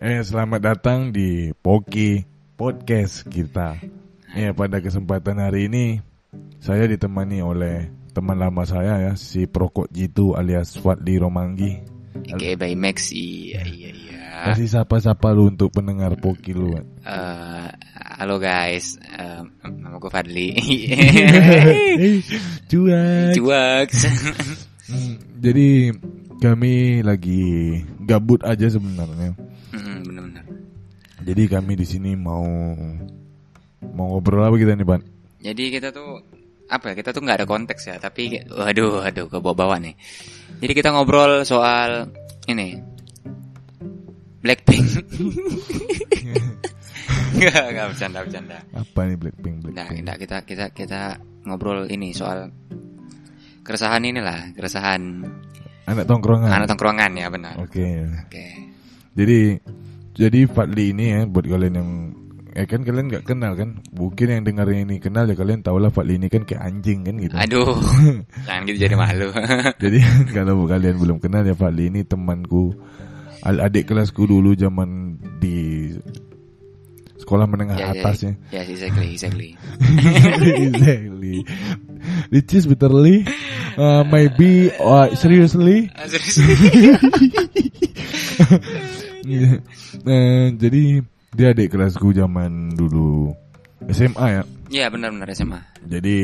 Eh, selamat datang di Poki Podcast kita. Ya, pada kesempatan hari ini saya ditemani oleh teman lama saya ya, si Prokok Jitu alias Fadli Romanggi. Oke, by Max. Iya, iya, iya. Kasih sapa-sapa lu untuk pendengar Poki lu. Eh, halo guys, Eh, nama gue Fadli. Cuek. Cuak. Hmm, Jadi kami lagi gabut aja sebenarnya. Jadi kami di sini mau mau ngobrol apa kita nih, Ban? Jadi kita tuh apa ya? Kita tuh nggak ada konteks ya, tapi waduh, waduh, ke bawah nih. Jadi kita ngobrol soal ini Blackpink. Enggak, enggak bercanda, bercanda. Apa nih Blackpink Nah, Blackpink? enggak, kita kita kita ngobrol ini soal keresahan inilah, keresahan Anak tongkrongan. anak tongkrongan ya benar. Oke. Oke. Jadi jadi Fadli ini ya buat kalian yang eh kan kalian nggak kenal kan? Mungkin yang dengarnya ini kenal ya kalian tahu lah Fadli ini kan kayak anjing kan gitu. Aduh, jangan gitu jadi malu. Jadi kalau kalian belum kenal ya Fadli ini temanku adik kelasku dulu zaman di sekolah menengah Ya, ya, atas ya. Yes, exactly, exactly. exactly. Which is bitterly, uh, maybe, uh, seriously. Ah, serius? Iya. Nah, jadi dia adik kelasku zaman dulu SMA ya. Iya, benar-benar SMA. Jadi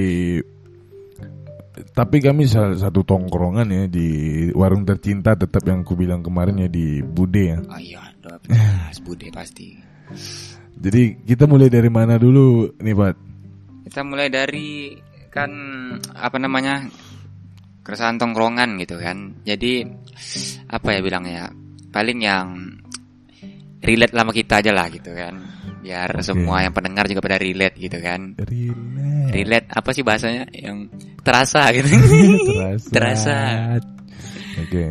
tapi kami salah satu tongkrongan ya di warung tercinta tetap yang ku bilang kemarin ya di Bude ya. Oh iya, bude pasti. Jadi kita mulai dari mana dulu nih Pak? Kita mulai dari kan apa namanya keresahan tongkrongan gitu kan. Jadi apa ya bilangnya? Paling yang relate sama kita aja lah gitu kan. Biar Oke. semua yang pendengar juga pada relate gitu kan. Relax. Relate apa sih bahasanya yang terasa gitu. Terasa. terasa. Oke.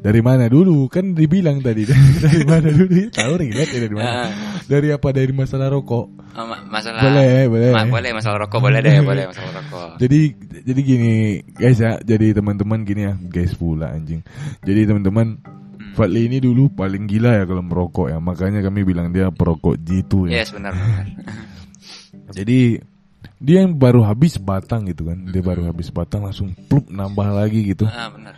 Dari mana dulu? Kan dibilang tadi dari mana dulu? Tahu relate ya dari mana? Ah. Dari apa? Dari masalah rokok. Oh, ma- masalah Boleh, boleh. Ma- boleh masalah rokok boleh deh, boleh masalah rokok. Jadi jadi gini guys ya, jadi teman-teman gini ya, guys pula anjing. Jadi teman-teman. Fadli ini dulu paling gila ya kalau merokok ya, makanya kami bilang dia perokok jitu ya. Yes, benar benar. Jadi dia yang baru habis batang gitu kan, dia baru habis batang langsung plup nambah lagi gitu, Ah, benar.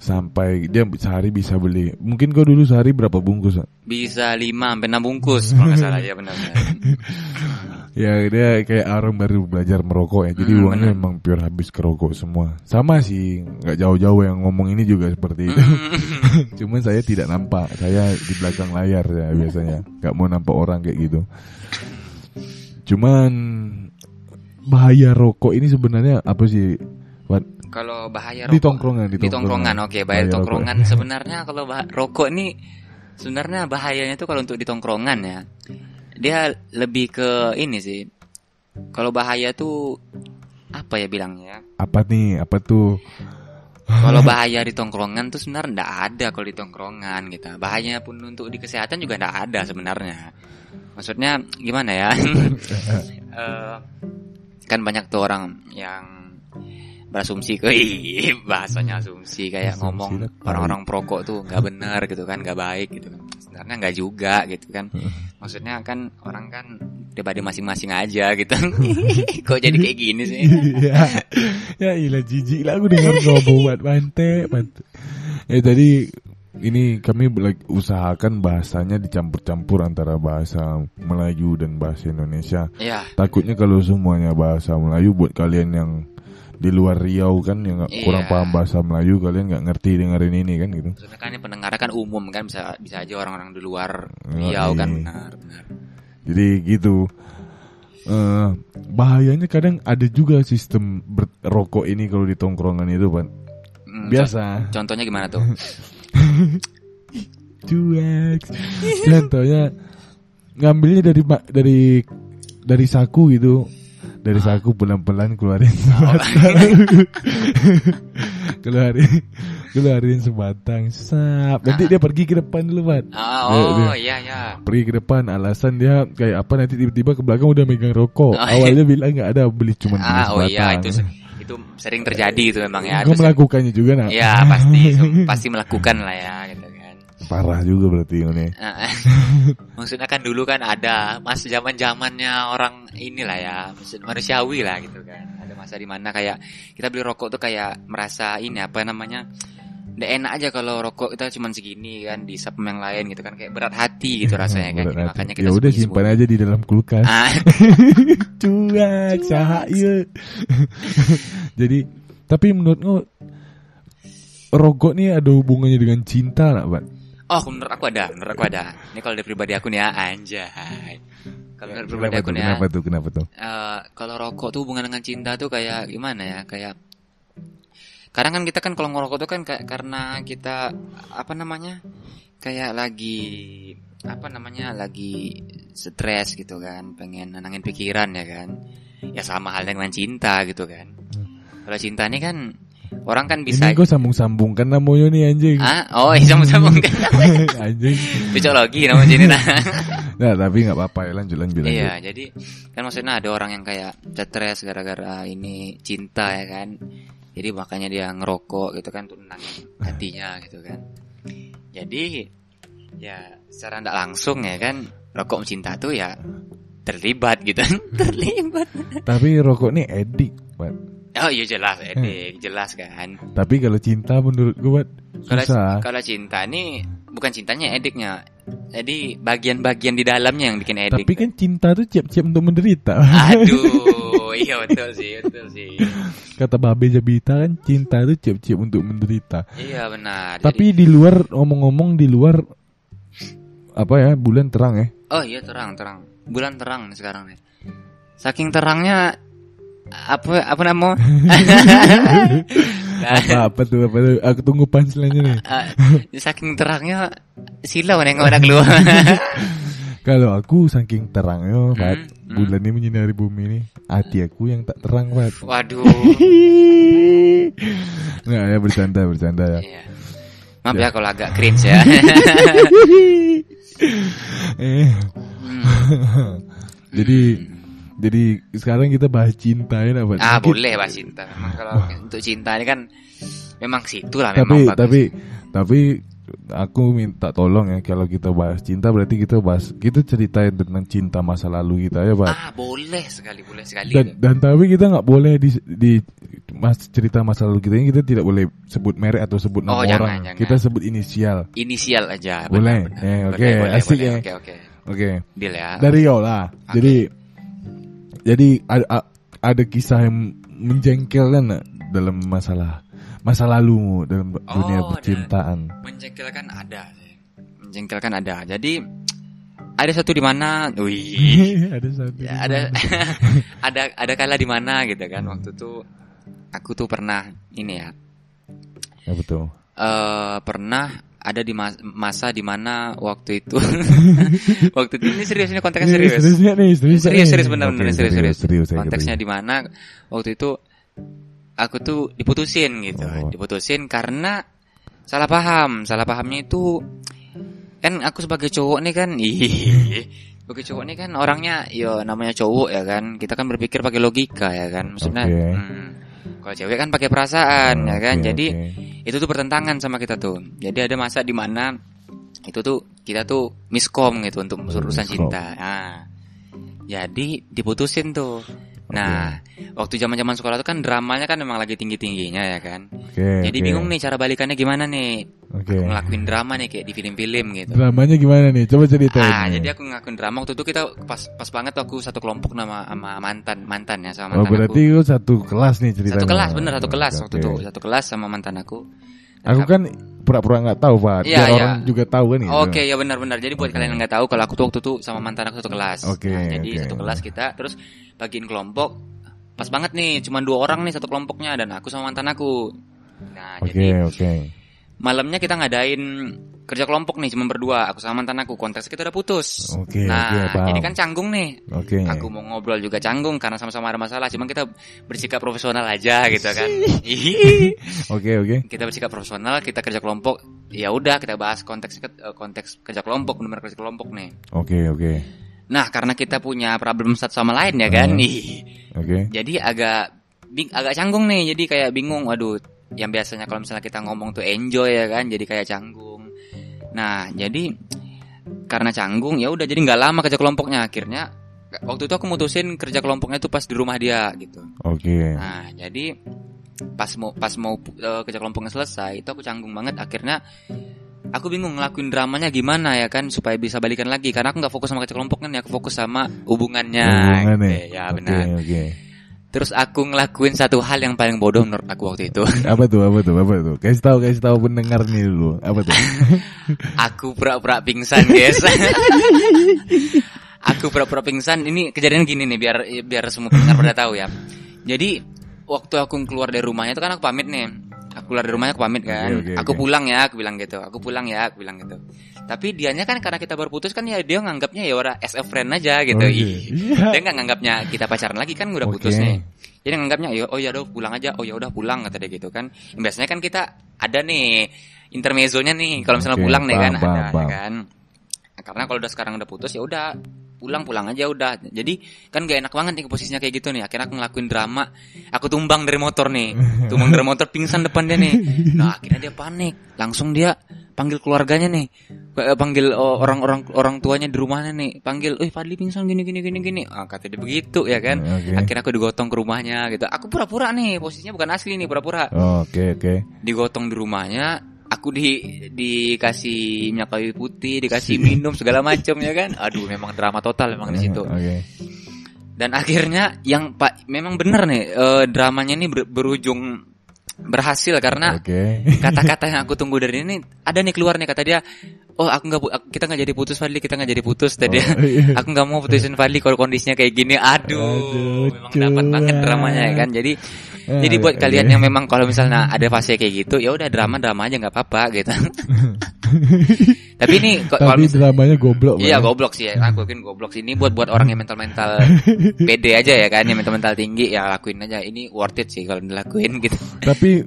sampai dia sehari bisa beli. Mungkin kau dulu sehari berapa bungkus? Bisa 5 sampai 6 bungkus kalau nggak salah ya benar. Ya dia kayak orang baru belajar merokok ya, jadi Hmm, uangnya benar. memang pure habis ke rokok semua. Sama sih, nggak jauh-jauh yang ngomong ini juga seperti itu. Hmm. Cuman saya tidak nampak, saya di belakang layar ya biasanya, nggak mau nampak orang kayak gitu. Cuman bahaya rokok ini sebenarnya apa sih? Wat? Kalau bahaya Di rokok tongkrongan, di di tongkrongan. tongkrongan. Oke, bahaya Bahaya tongkrongan rokok. sebenarnya kalau bah- rokok ini sebenarnya bahayanya tuh kalau untuk di tongkrongan ya. Dia lebih ke ini sih. Kalau bahaya tuh apa ya bilangnya? Apa nih? Apa tuh? Kalau bahaya di tongkrongan tuh sebenarnya enggak ada kalau di tongkrongan gitu. Bahayanya pun untuk di kesehatan juga enggak ada sebenarnya. Maksudnya gimana ya? Eh, kan banyak tuh orang yang berasumsi ke bahasanya asumsi kayak Asumsi ngomong orang-orang perokok tuh nggak benar gitu kan nggak baik gitu kan sebenarnya nggak juga gitu kan. Maksudnya kan orang kan pribadi masing-masing aja gitu. Kok jadi kayak gini sih? Ya, ya ilah jijik lah aku dengar buat bante, bante. Eh tadi ini kami usahakan bahasanya dicampur-campur antara bahasa Melayu dan bahasa Indonesia. ya Takutnya kalau semuanya bahasa Melayu buat kalian yang di luar Riau kan yang nggak- kurang Iya. paham bahasa Melayu kalian nggak ngerti dengerin ini kan gitu. maksudnya kan pendengar kan umum kan bisa bisa aja orang-orang di luar Oh, Riau kan iya. benar benar Jadi gitu. eh bahayanya kadang ada juga sistem berrokok ini kalau di tongkrongan itu, Pak. Hmm, Biasa. co- contohnya gimana tuh cuek contohnya ngambilnya dari dari dari saku gitu dari saku pelan-pelan keluarin sebatang. Keluarin keluarin sebatang. Sap. Nanti dia pergi ke depan dulu Pat Ah, oh dia iya ya pergi ke depan. Alasan dia kayak apa nanti tiba-tiba ke belakang udah megang rokok. Oh, iya. awalnya bilang nggak ada beli cuma beli ah oh iya sebatang. itu itu sering terjadi itu memang ya. Se- melakukannya juga nak. Ya pasti pasti melakukan lah ya Parah juga berarti ini. Maksudnya kan dulu kan ada mas zaman zamannya orang inilah ya manusiawi lah gitu kan ada masa di mana kayak kita beli rokok tuh kayak merasa ini apa namanya Nggak enak aja kalau rokok kita cuma segini kan di sap yang lain gitu kan kayak berat hati gitu rasanya kan hati. makanya kita ya udah simpan aja di dalam kulkas. Ah, Cuak, cahaya. Jadi, tapi menurutmu rokok nih ada hubungannya dengan cinta nggak, Pak? Oh menurut aku ada menurut aku ada ini kalau dari pribadi aku nih ya anjay kalau dari pribadi Kenapa aku nih ya Kenapa tuh? Kenapa tuh? eh, kalau rokok tuh hubungan dengan cinta tuh kayak gimana ya kayak kadang kan kita kan kalau ngerokok tuh kan kayak karena kita apa namanya kayak lagi apa namanya lagi stres gitu kan pengen nenangin pikiran ya kan ya sama halnya dengan cinta gitu kan kalau cinta ini kan orang kan bisa Ini gue sambung-sambungkan namanya nih anjing. ah oh iya sambung kan anjing. Psikologi namanya ini nah. Nah, tapi nggak apa-apa ya lanjut lanjut. lanjut. Iya, jadi kan maksudnya ada orang yang kayak stres gara-gara ini cinta ya kan. Jadi makanya dia ngerokok gitu kan untuk nenangin hatinya gitu kan. Jadi ya secara tidak langsung ya kan rokok cinta tuh ya terlibat gitu terlibat. Tapi rokok nih edik. Oh iya jelas edik, jelas kan. Tapi kalau cinta menurut gue, susah. kalau cinta nih bukan cintanya ediknya. Jadi bagian-bagian di dalamnya yang bikin edik. Tapi kan cinta tuh siap-siap untuk menderita. Aduh, iya betul sih, betul sih. Kata Babe Jabita kan cinta tuh siap-siap untuk menderita. Iya benar. Tapi di luar ngomong-ngomong di luar apa ya bulan terang ya. Jadi- oh iya terang, terang. Bulan terang nih sekarang nih. Saking terangnya apa apa nama? Nah, Apa apa tuh apa tuh? Aku tunggu punchline-nya nih. ah, saking terangnya silau nih nggak ada keluar. Kalau aku saking terangnya, Pat, hmm. bulan ini menyinari bumi ini, hati aku yang tak terang, Pat. Waduh. Nggak ya bercanda bercanda ya. Iya. Maaf ya kalau agak cringe ya. eh, Hmm. jadi jadi sekarang kita bahas cinta ya, Pat. Ah Mungkin- boleh bahas cinta. Memang kalau untuk cinta ini kan memang situ lah Tapi memang bagus. tapi tapi aku minta tolong ya kalau kita bahas cinta berarti kita bahas kita ceritain tentang cinta masa lalu kita ya, Pak. ah boleh sekali boleh sekali. dan dan tapi kita nggak boleh di di mas cerita masa lalu kita ini kita tidak boleh sebut merek atau sebut nama Oh, jangan, orang jangan. kita sebut inisial Inisial aja. Boleh. benar, benar. Eh, oke, boleh, asik boleh. ya. Oke oke. oke Deal ya. dari yo lah Oke. jadi jadi ada ada kisah yang menjengkelkan dalam masalah masa lalu dalam dunia Oh, ada. percintaan? Menjengkelkan ada. Menjengkelkan ada. Jadi ada satu di mana, wih, ada satu ya, ada ada ada kala di mana gitu kan. Waktu itu aku tuh pernah ini ya. Ya betul eh pernah ada di mas- masa di mana waktu itu. Waktu itu ini serius ini konteksnya serius. serius nih? Serius serius serius benar Oke, benar serius serius serius. saya konteksnya di mana waktu itu aku tuh diputusin gitu. Oh. diputusin karena salah paham. Salah pahamnya itu kan aku sebagai cowok nih kan ih sebagai cowok nih kan orangnya yo namanya cowok ya kan. Kita kan berpikir pakai logika ya kan. Maksudnya Oke. hmm, kalau cewek kan pakai perasaan ya kan? Oke, jadi oke. itu tuh pertentangan sama kita tuh. Jadi ada masa di mana itu tuh kita tuh miskom gitu untuk urusan cinta. Nah jadi diputusin tuh nah waktu zaman zaman sekolah tuh kan dramanya kan memang lagi tinggi tingginya ya kan Oke, jadi oke. bingung nih cara balikannya gimana nih Oke. ngelakuin drama nih kayak di film-film gitu Dramanya gimana nih? Coba ceritain. Ah, nih. jadi aku ngelakuin drama waktu itu kita pas pas banget aku satu kelompok nama sama mantan mantan ya sama Oh mantan berarti aku. lu satu kelas nih ceritanya. Satu kelas bener satu kelas Oke, waktu itu satu kelas sama mantan aku. Aku kan pura-pura nggak tahu pak. Iya, Biar iya. orang juga tahu kan gitu. Oke ya benar-benar. Jadi buat kalian yang nggak tahu kalau aku tuh waktu itu sama mantan aku satu kelas. Oke, Nah, jadi satu kelas kita terus bagiin kelompok. Pas banget nih, cuma dua orang nih satu kelompoknya dan aku sama mantan aku. Nah Oke jadi oke. Malamnya kita ngadain kerja kelompok nih cuma berdua. Aku sama mantan aku. Konteks kita udah putus. Oke, nah paham. jadi kan canggung nih. Oke. Aku mau ngobrol juga canggung karena sama-sama ada masalah. Cuma kita bersikap profesional aja gitu kan. Oke oke. kita bersikap profesional, kita kerja kelompok. Ya udah kita bahas konteks eh, konteks kerja kelompok, benar kerja kelompok nih. Oke oke. Nah, karena kita punya problem satu sama lain ya kan. Ih. Oke. Jadi agak agak canggung nih. Jadi kayak bingung, waduh, yang biasanya kalau misalnya kita ngomong tuh enjoy ya kan, jadi kayak canggung. Nah, jadi karena canggung ya udah jadi nggak lama kerja kelompoknya akhirnya waktu itu aku mutusin kerja kelompoknya tuh pas di rumah dia gitu. Oke. Nah, jadi pas mau pas mau uh, kerja kelompoknya selesai itu aku canggung banget akhirnya aku bingung ngelakuin dramanya gimana ya kan supaya bisa balikan lagi karena aku nggak fokus sama kerja kelompok kan ya aku fokus sama hubungannya. Hubungannya. Oke, ya benar. Oke, oke. Terus aku ngelakuin satu hal yang paling bodoh menurut aku waktu itu. Apa tuh? Apa tuh? Apa tuh? Kasih tahu, kasih tahu pendengar nih dulu. Apa tuh? aku pura-pura pingsan, guys. aku pura-pura pingsan. Ini kejadian gini nih biar biar semua pendengar pada tahu ya. Jadi waktu aku keluar dari rumahnya itu kan aku pamit nih. Aku keluar dari rumahnya aku pamit kan. Oke, oke, aku oke. pulang ya, aku bilang gitu. Aku pulang ya, aku bilang gitu. Tapi dianya kan karena kita baru putus kan ya dia nganggapnya ya udah as a friend aja gitu. Oke. Ih, Iya. Dia nggak nganggapnya kita pacaran lagi kan udah Oke. putus nih. Jadi nganggapnya ya oh ya udah pulang aja. Oh ya udah pulang kata dia gitu kan. Biasanya kan kita ada nih intermezzonya nih kalau misalnya Oke, pulang nih kan paham, ada paham, ya kan. Karena kalau udah sekarang udah putus ya udah pulang pulang aja udah. Jadi kan gak enak banget nih posisinya kayak gitu nih. Akhirnya aku ngelakuin drama. Aku tumbang dari motor nih. Tumbang dari motor pingsan depan dia nih. Nah akhirnya dia panik. Langsung dia panggil keluarganya nih. Eh, Panggil oh, orang-orang orang tuanya di rumahnya nih. Panggil, "Eh Fadli pingsan gini gini gini gini." Ah kata dia begitu ya kan. Oke. Akhirnya aku digotong ke rumahnya gitu. Aku pura-pura nih, posisinya bukan asli nih, pura-pura Oke, oke. digotong di rumahnya aku di dikasih minyak kayu putih dikasih minum segala macam ya kan aduh memang drama total memang di situ Oke. dan akhirnya yang pak memang bener nih eh, dramanya ini ber- berujung berhasil karena kata-kata yang aku tunggu dari ini ada nih keluar nih kata dia oh aku nggak kita nggak jadi putus Fadli kita nggak jadi putus tadi Oh, iya. aku nggak mau putusin Fadli kalau kondisinya kayak gini aduh, Aduh, memang dapat banget dramanya ya kan jadi Ah, jadi buat oke. kalian yang memang kalau misalnya ada fase kayak gitu ya udah drama drama aja nggak apa-apa gitu tapi ini kalau Tapi misalnya dramanya goblok. Iya Bang. goblok sih ya, aku yakin goblok sih ini buat buat orang yang mental mental pede aja ya kan, yang mental mental tinggi ya lakuin aja ini worth it sih kalau dilakuin gitu. Tapi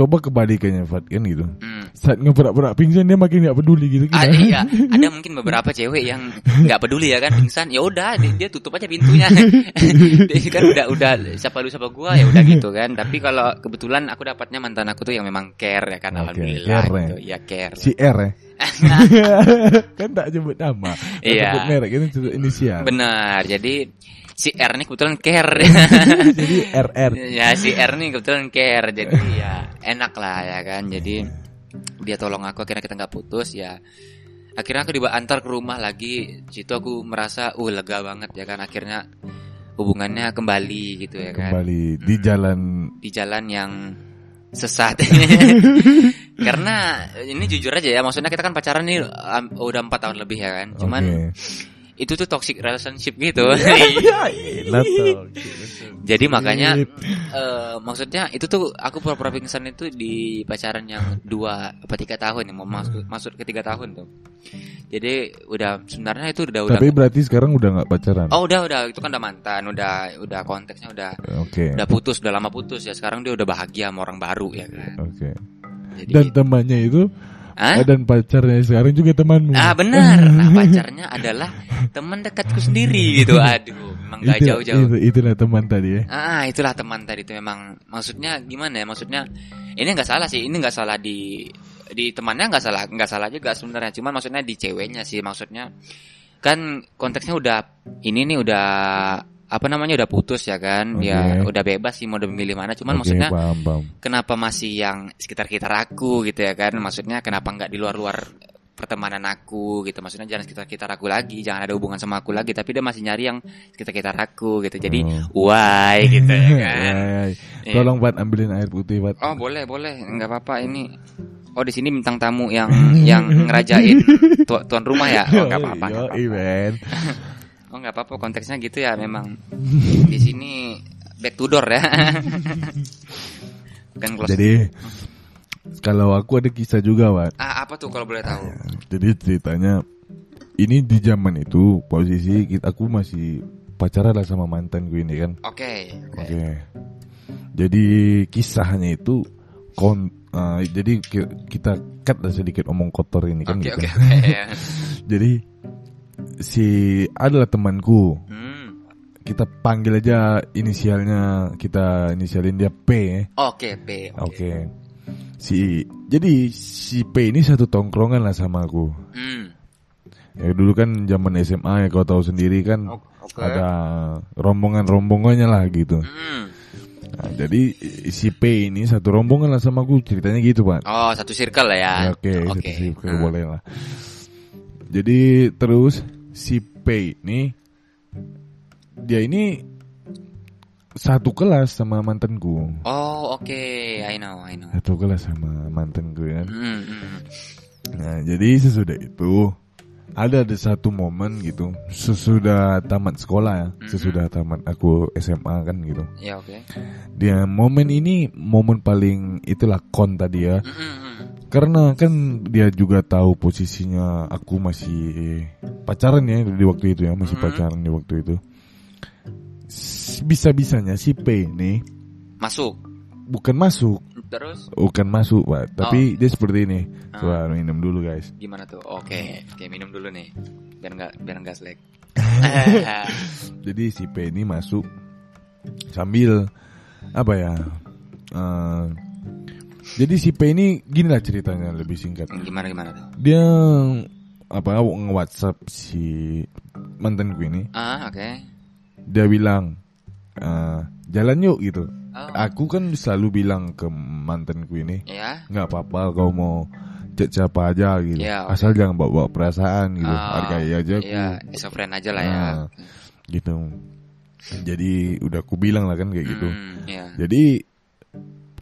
coba kebalikannya Fat kan gitu. Hmm. Saat ngepura-pura pingsan dia makin nggak peduli gitu. Ada, Gimana? iya, ada mungkin beberapa cewek yang nggak peduli ya kan pingsan, ya udah dia, dia tutup aja pintunya. dia kan udah udah siapa lu siapa gua ya udah gitu kan. Tapi kalau kebetulan aku dapatnya mantan aku tuh yang memang care ya kan, Oke, alhamdulillah care ya. gitu. Ya care. Si R ya. kan tak sebut nama. Tak Iya. Sebut merek ini sebut inisial. Benar. Jadi si R nih kebetulan care. Jadi RR. ya si R nih kebetulan care jadi ya enak lah ya kan. Jadi dia tolong aku akhirnya kita nggak putus ya. Akhirnya aku dibawa antar ke rumah lagi. Situ aku merasa uh lega banget ya kan. Akhirnya hubungannya kembali gitu ya kan. Kembali di jalan. Di jalan yang sesat. Karena ini jujur aja ya maksudnya kita kan pacaran nih um, udah empat tahun lebih ya kan. Cuman Oke. Itu tuh toxic relationship gitu Ya, elah tau. Jadi makanya eh, maksudnya itu tuh aku pura-pura pingsan itu di pacaran yang dua apa tiga tahun ya mau masuk masuk ke tiga tahun tuh. Jadi udah sebenarnya itu udah udah Tapi berarti sekarang udah nggak pacaran. oh udah udah itu kan udah mantan udah udah konteksnya udah Oke. udah putus udah lama putus ya sekarang dia udah bahagia sama orang baru ya kan. Oke. Jadi Dan temannya itu Hah? dan pacarnya sekarang juga temanmu. Ah benar. Nah pacarnya adalah teman dekatku sendiri gitu. Aduh, memang gak jauh-jauh. itu- itulah teman tadi ya. Ah, itulah teman tadi itu memang maksudnya gimana ya? Maksudnya ini nggak salah sih, ini nggak salah di di temannya nggak salah, nggak salah juga sebenarnya. Cuman maksudnya di ceweknya sih, maksudnya kan konteksnya udah ini nih udah apa namanya udah putus ya kan, ya Oke. udah bebas sih mau memilih mana. Cuman Oke, maksudnya paham, paham. kenapa masih yang sekitar-sekitar aku gitu ya kan? Maksudnya kenapa nggak di luar-luar pertemanan aku gitu maksudnya jangan sekitar-sekitar aku lagi jangan ada hubungan sama aku lagi tapi dia masih nyari yang sekitar-sekitar aku gitu jadi Oh. why gitu ya kan Ya, ya. Iya. Tolong Pat ambilin air putih Pat. Oh boleh boleh nggak apa-apa ini. Oh di sini bintang tamu yang yang ngerajain tu- tuan rumah ya. Oh nggak apa-apa. nggak Yoi, apa-apa. Oh nggak apa-apa konteksnya gitu ya memang di sini back to door ya. Bukan close. Jadi kalau aku ada kisah juga Pat. ah apa tuh kalau boleh tahu? Jadi ceritanya ini di zaman itu posisi kita aku masih pacaran lah sama mantan gue ini kan. Oke. Oke. Oke. Jadi kisahnya itu kon eh, jadi ki- kita cut lah sedikit omong kotor ini kan Oke gitu. oke oke. Jadi si adalah temanku. Hmm. Kita panggil aja inisialnya kita inisialin dia P. Oke P. Oke. si jadi si P ini satu tongkrongan lah sama aku. Hmm. Ya dulu kan zaman SMA ya kau tahu sendiri kan O- Oke. ada rombongan-rombongannya lah gitu. Hmm. Nah, jadi si P ini satu rombongan lah sama aku ceritanya gitu pak. Oh, satu circle lah ya. Ya, Oke, Oke. satu circle Hmm. boleh lah. Jadi terus si P ini dia ini satu kelas sama mantanku. Oh, oke. I know, I know. Satu kelas sama mantanku kan. Hmm, hmm. Nah, jadi sesudah itu ada ada satu momen gitu sesudah tamat sekolah ya, Mhm. sesudah tamat aku SMA kan gitu. Ya, oke. Dia momen ini momen paling itulah kon tadi ya. Hmm, hmm, hmm. Karena kan dia juga tahu posisinya aku masih pacaran ya di waktu itu ya, masih pacaran di waktu itu. S- Bisa-bisanya si P ini Masuk. bukan masuk, Terus bukan masuk, Pak. Tapi dia seperti ini. Ah. Coba minum dulu, guys. gimana tuh? Oke, oke minum dulu nih. Biar nggak biar nggak selek. Jadi si P ini masuk sambil apa ya? eh, jadi si P ini gini lah ceritanya lebih singkat. gimana gimana tuh? Dia apa nge-WhatsApp si mantanku ini. Ah, oke. Dia bilang eh, jalan yuk gitu. Oh, Aku kan selalu bilang ke mantanku ini nggak apa-apa kau mau chat siapa aja gitu. Ya, oke. Asal jangan bawa-bawa perasaan gitu. Ah, Hargai aja aku. Iya, a friend aja lah ya. Nah, gitu. Jadi udah aku bilang lah kan kayak gitu. Hmm, ya. Jadi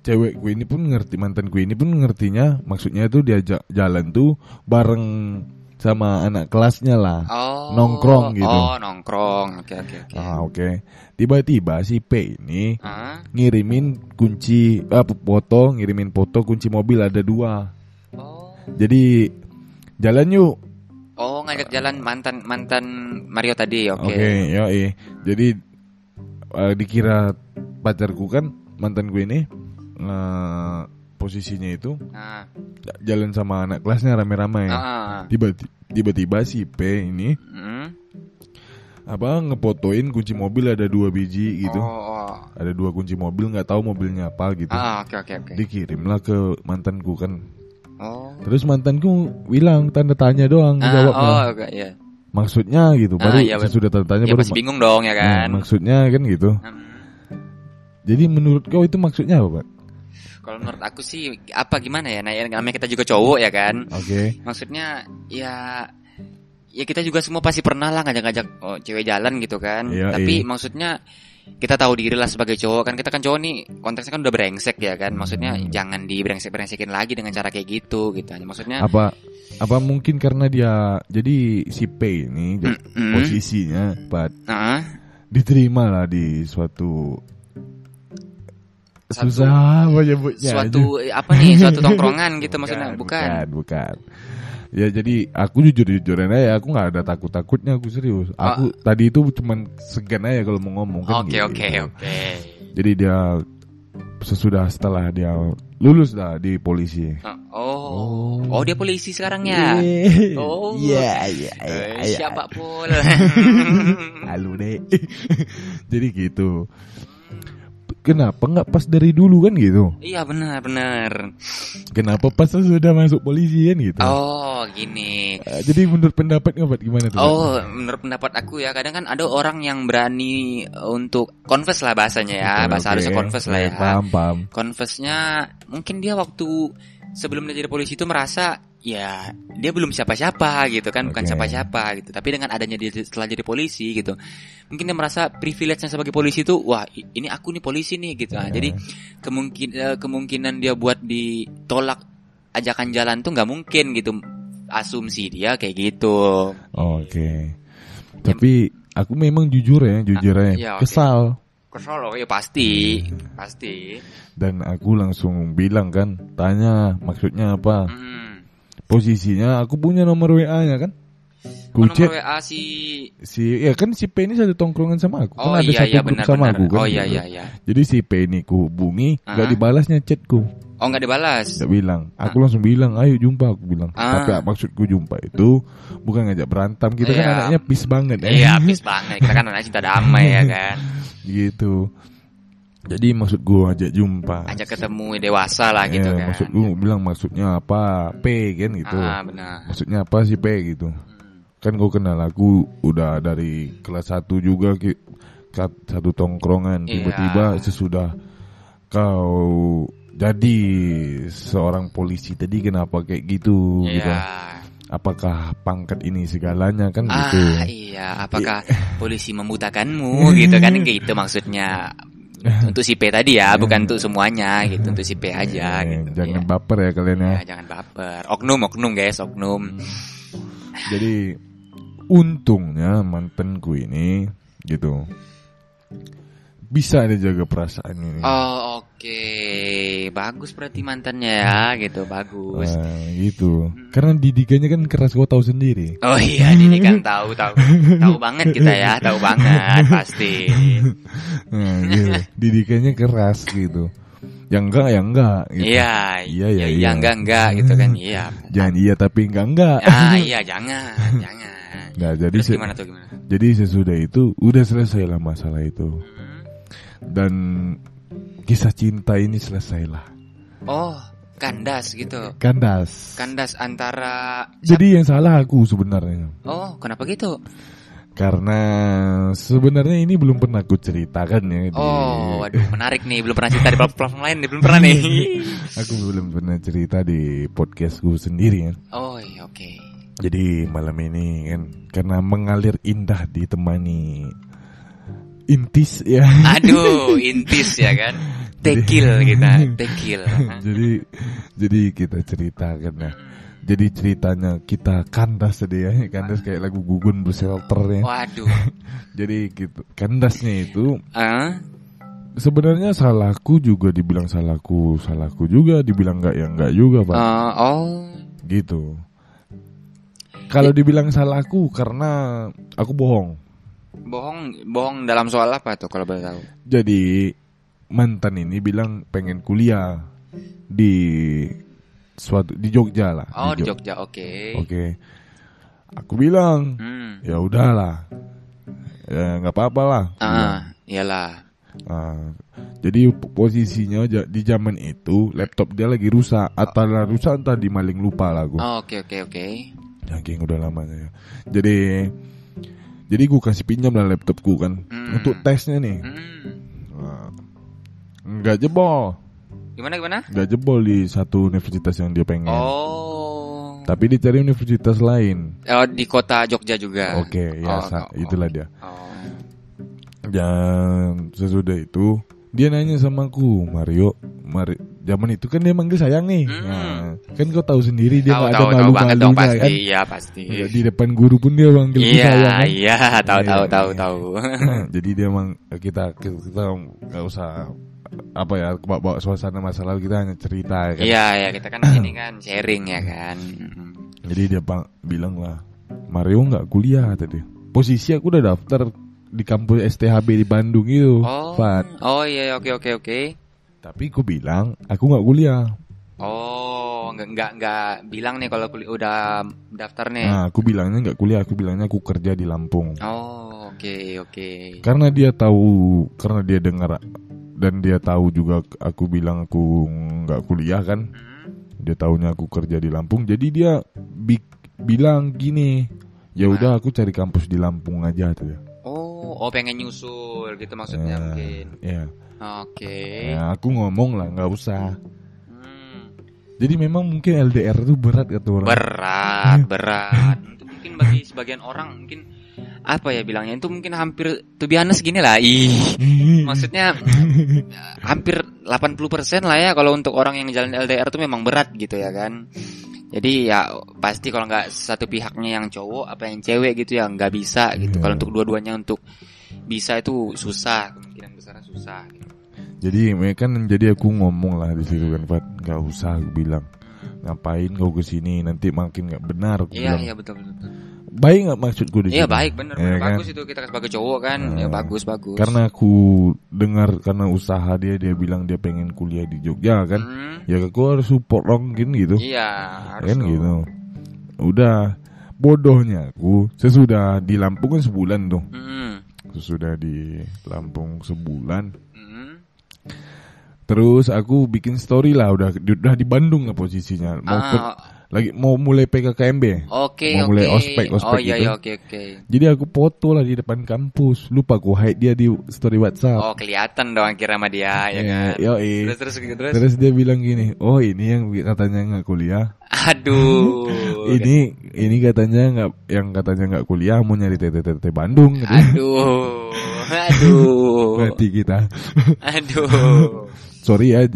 cewekku ini pun ngerti mantanku ini pun ngertinya maksudnya itu diajak jalan tuh bareng sama anak kelasnya lah. Oh, Nongkrong gitu. Oh, nongkrong. Oke, oke, oke. Ah oke. Tiba-tiba si P ini Ah, ngirimin kunci apa foto, ngirimin foto kunci mobil ada dua. oh, Jadi jalan yuk. oh ngajak jalan mantan mantan Mario tadi. Oke. Oke, ya Jadi eh, dikira pacarku kan mantan gue ini eh, posisinya itu Nah, jalan sama anak kelasnya rame-rame. ah, Tiba tiba-tiba si P ini hmm. apa ngefotoin kunci mobil ada dua biji gitu. Oh, oh. Ada dua kunci mobil nggak tahu mobilnya apa gitu. Ah, oke, oke, oke. Dikirimlah ke mantanku kan. Oh. Terus mantanku bilang tanda tanya doang Ah, jawabnya. oh, oke, ya. Maksudnya gitu. Ah, Baru iya, betul. sesudah tanda tanya Ya baru bingung dong ya Nah, kan. maksudnya kan gitu. Hmm. Jadi menurut kau itu maksudnya apa, Pak? Kalau menurut aku sih apa gimana ya? Nah, ya, namanya kita juga cowok ya kan. Oke. Maksudnya ya ya kita juga semua pasti pernah lah ngajak-ngajak oh, cewek jalan gitu kan. Iya, Tapi iya. maksudnya kita tahu diri lah sebagai cowok kan kita kan cowok nih konteksnya kan udah brengsek ya kan. Maksudnya Hmm. jangan di brengsek-brengsekin lagi dengan cara kayak gitu gitu aja. Maksudnya Apa apa mungkin karena dia jadi si P ini jadi Mm-mm. posisinya Pak Nah, diterima lah di suatu Satu- susah apa nyebutnya suatu apa nih suatu tongkrongan gitu maksudnya bukan, bukan. bukan bukan ya jadi aku jujur jujuran aja aku nggak ada takut takutnya aku serius aku tadi itu cuman segan aja kalau mau ngomong kan Oh. Oke gitu. oke oke. jadi dia sesudah setelah dia lulus lah di polisi Oh. Oh, dia polisi sekarang ya. Oh. iya iya Eh, siapa pul? Halo deh. Jadi gitu. Kenapa nggak pas dari dulu kan gitu? iya benar benar. Kenapa pas sudah masuk polisi kan gitu? Oh gini. Eh, Jadi menurut pendapat nggak gimana tuh? Oh, menurut pendapat aku ya, kadang kan ada orang yang berani untuk confess lah bahasanya ya, Oke, bahasa harusnya oke. confess lah ya. Paham paham. Confessnya mungkin dia waktu sebelum dia jadi polisi itu merasa ya dia belum siapa-siapa gitu kan, bukan siapa-siapa gitu. Tapi dengan adanya dia setelah jadi polisi gitu, mungkin dia merasa privilege-nya sebagai polisi itu, wah ini aku nih polisi nih gitu. Nah, jadi kemungkin eh, kemungkinan dia buat ditolak ajakan jalan tuh nggak mungkin gitu. Asumsi dia kayak gitu. Oke. Tapi aku memang jujur ya, jujur Ah, ya, iya, oke. kesal. Kesel loh, ya pasti, pasti. Dan aku langsung bilang kan, tanya maksudnya apa? Hmm. Posisinya aku punya nomor WA-nya kan? Oh, Ku chat nomor WA si si ya kan si P ini satu tongkrongan sama aku. Oh kan ada iya satu iya grup benar sama benar. aku kan. Oh iya iya iya. Jadi si P ini ku hubungi, nggak Ah. dibalasnya chatku. Oh nggak dibalas. Nggak bilang. Aku langsung bilang, ayo jumpa. Aku bilang. Ah. Tapi maksudku jumpa itu bukan ngajak berantem. Kita kan Iya. anaknya peace banget. ya. Iya, habis banget. Kita kan anak cinta damai ya kan. gitu. Jadi maksud gua ajak jumpa. Ajak ketemu dewasa lah gitu Ya, kan. Maksud gua bilang maksudnya apa? P kan gitu. Ah, benar. Maksudnya apa sih P gitu? Kan gua kenal aku udah dari kelas 1 juga kat- satu tongkrongan Iya. tiba-tiba sesudah kau jadi seorang polisi tadi kenapa kayak gitu gitu. Iya. Apakah pangkat ini segalanya kan Ah, gitu. iya. Apakah polisi membutakanmu gitu kan gitu maksudnya. Untuk si P tadi ya, bukan untuk semuanya gitu, untuk si P aja Eh, gitu. Jangan Iya. baper ya kalian ya. Ya, jangan baper. Oknum, oknum guys, oknum. Jadi untungnya mantanku ini gitu bisa dia jaga perasaan ini. Oh, oke. Bagus berarti mantannya ya, gitu. Bagus. Nah, gitu. Karena didikannya kan keras kau tahu sendiri. Oh iya, ini kan tahu tahu tahu banget kita ya, tahu banget pasti. Nah, gitu. Didikannya keras gitu. Yang enggak ya enggak gitu. Iya, Iya, iya, iya, enggak enggak gitu kan, iya. Jangan iya tapi enggak enggak. Ah, iya, jangan, jangan. Nah, jadi Terus se- gimana tuh gimana? jadi sesudah itu udah selesai lah masalah itu. Hmm. Dan kisah cinta ini selesai lah. Oh, kandas gitu. Kandas. Kandas antara Jadi yang salah aku sebenarnya. Oh, kenapa gitu? Karena sebenarnya ini belum pernah aku ceritakan ya di Oh, waduh, menarik nih. Belum pernah cerita di platform lain nih, belum pernah nih. aku belum pernah cerita di podcastku sendiri kan. Oh, iya, oke. Jadi malam ini kan karena mengalir indah ditemani intis ya. Aduh, intis ya kan. Tekil kita, tekil. jadi jadi kita ceritakan ya. Jadi ceritanya kita kandas tadi ya, kandas kayak lagu gugun bershelter ya. Waduh. Jadi gitu, kandasnya itu Ah, sebenarnya salahku juga dibilang salahku, salahku juga dibilang enggak ya enggak juga, Pak. ah, oh. Gitu. Kalau dibilang salahku karena aku bohong. Bohong, bohong dalam soal apa tuh kalau boleh tahu? Jadi mantan ini bilang pengen kuliah di suatu di Jogja lah. Oh, di Jog- Jogja, oke. Oke. Aku bilang, Hmm. ya udahlah. Ya nggak apa-apa lah. Ah, iyalah. Ah, jadi posisinya di zaman itu laptop dia lagi rusak, atau rusak entah di maling lupa lah gue. Oh, oke, oke, oke. Saking udah lamanya ya. Jadi jadi gue kasih pinjam lah laptopku kan Hmm. untuk tesnya nih. Hmm. Nggak jebol, Gimana gimana? nggak jebol di satu universitas yang dia pengen. Oh. Tapi dicari universitas lain. Oh, di kota Jogja juga. Oke, ya Oh, sa- oh, itulah dia. Oh. Dan sesudah itu dia nanya sama aku, Mario, Mari, zaman itu kan dia manggil sayang nih. Hmm. Nah, kan kau tahu sendiri dia Tahu nggak ada tahu tahu malu malunya pasti. kan. Iya, pasti. Di depan guru pun dia manggil Iya, sayang. kan. iya, tahu Iya, tahu iya. tahu tahu. Jadi dia emang kita kita nggak usah apa ya bawa, bawa suasana masa lalu kita hanya cerita ya kan. Iya, ya kita kan ini kan sharing ya kan. Jadi dia bang, bilang lah Mario nggak kuliah tadi. Posisi aku udah daftar di kampus STHB di Bandung itu, Oh. Fat. Oh iya, oke oke oke. Tapi aku bilang aku nggak kuliah. Oh, nggak nggak nggak bilang nih kalau kuli- udah daftar nih. Nah, aku bilangnya nggak kuliah, aku bilangnya aku kerja di Lampung. Oh, oke oke. Karena dia tahu, karena dia dengar dan dia tahu juga aku bilang aku nggak kuliah kan. Hmm. Dia tahunya aku kerja di Lampung, jadi dia bi- bilang gini, ya udah aku cari kampus di Lampung aja tuh ya. Oh, pengen nyusul gitu maksudnya Ya, mungkin. Ya, Oke. ya, aku ngomong lah nggak usah. Hmm. Jadi memang mungkin LDR itu berat kata orang. Berat, berat. Itu mungkin bagi sebagian orang mungkin apa ya bilangnya itu mungkin hampir to be honest gini lah. Ih, maksudnya hampir 80% lah ya kalau untuk orang yang jalan LDR itu memang berat gitu ya kan. Jadi ya pasti kalau nggak satu pihaknya yang cowok apa yang cewek gitu ya nggak bisa gitu. Iya. Kalau untuk dua-duanya untuk bisa itu susah kemungkinan besar susah. Gitu. Jadi kan jadi aku ngomong lah di situ kan, Fat, nggak usah aku bilang. Ngapain kau ke sini nanti makin nggak benar Iya bilang. iya betul betul. betul. Baik nggak maksudku di Iya baik bener, Iya bener. kan? bagus itu kita sebagai cowok kan ya Hmm. bagus bagus. Karena aku dengar karena usaha dia dia bilang dia pengen kuliah di Jogja kan. Hmm, Ya aku harus support dong gini gitu. iya harus kan gitu. Udah bodohnya aku sesudah di Lampung kan sebulan tuh. Hmm, Sesudah di Lampung sebulan hmm. Terus aku bikin story lah udah udah di Bandung lah posisinya. Mau ke- Ah, lagi mau mulai PKKMB. Oke, Mau oke. mulai ospek, ospek Oh iya, gitu. iya, oke, oke. Jadi aku foto lah di depan kampus. Lupa aku hide dia di story WhatsApp. Oh, kelihatan dong akhirnya sama dia, ya Iya, kan? yoi. Terus, terus, terus. Terus dia bilang gini, oh ini yang katanya nggak kuliah. Aduh. ini ini katanya nggak yang katanya nggak kuliah mau nyari TTT Bandung. gitu. Aduh. Aduh. Berarti kita. Aduh. Sorry ya,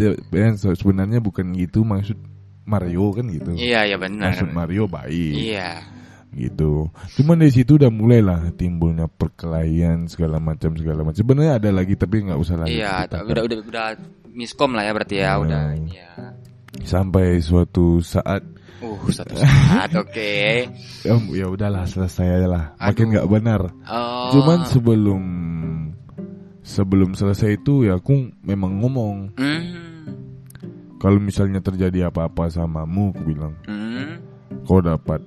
sebenarnya bukan gitu maksud Mario kan gitu. Iya, iya benar. Maksud Mario baik. Iya. gitu. Cuman dari situ udah mulailah timbulnya perkelahian segala macam segala macam. Sebenarnya ada lagi tapi nggak usah lagi. Iya, ceritakan. udah udah udah miskom lah ya berarti ya, Hmm. udah ini ya. Sampai suatu saat Uh, satu saat, oke. ya, ya udahlah selesai aja lah. Makin nggak benar. Oh. Cuman sebelum sebelum selesai itu ya aku memang ngomong Hmm. Kalau misalnya terjadi apa-apa samamu, aku bilang Hmm. kau dapat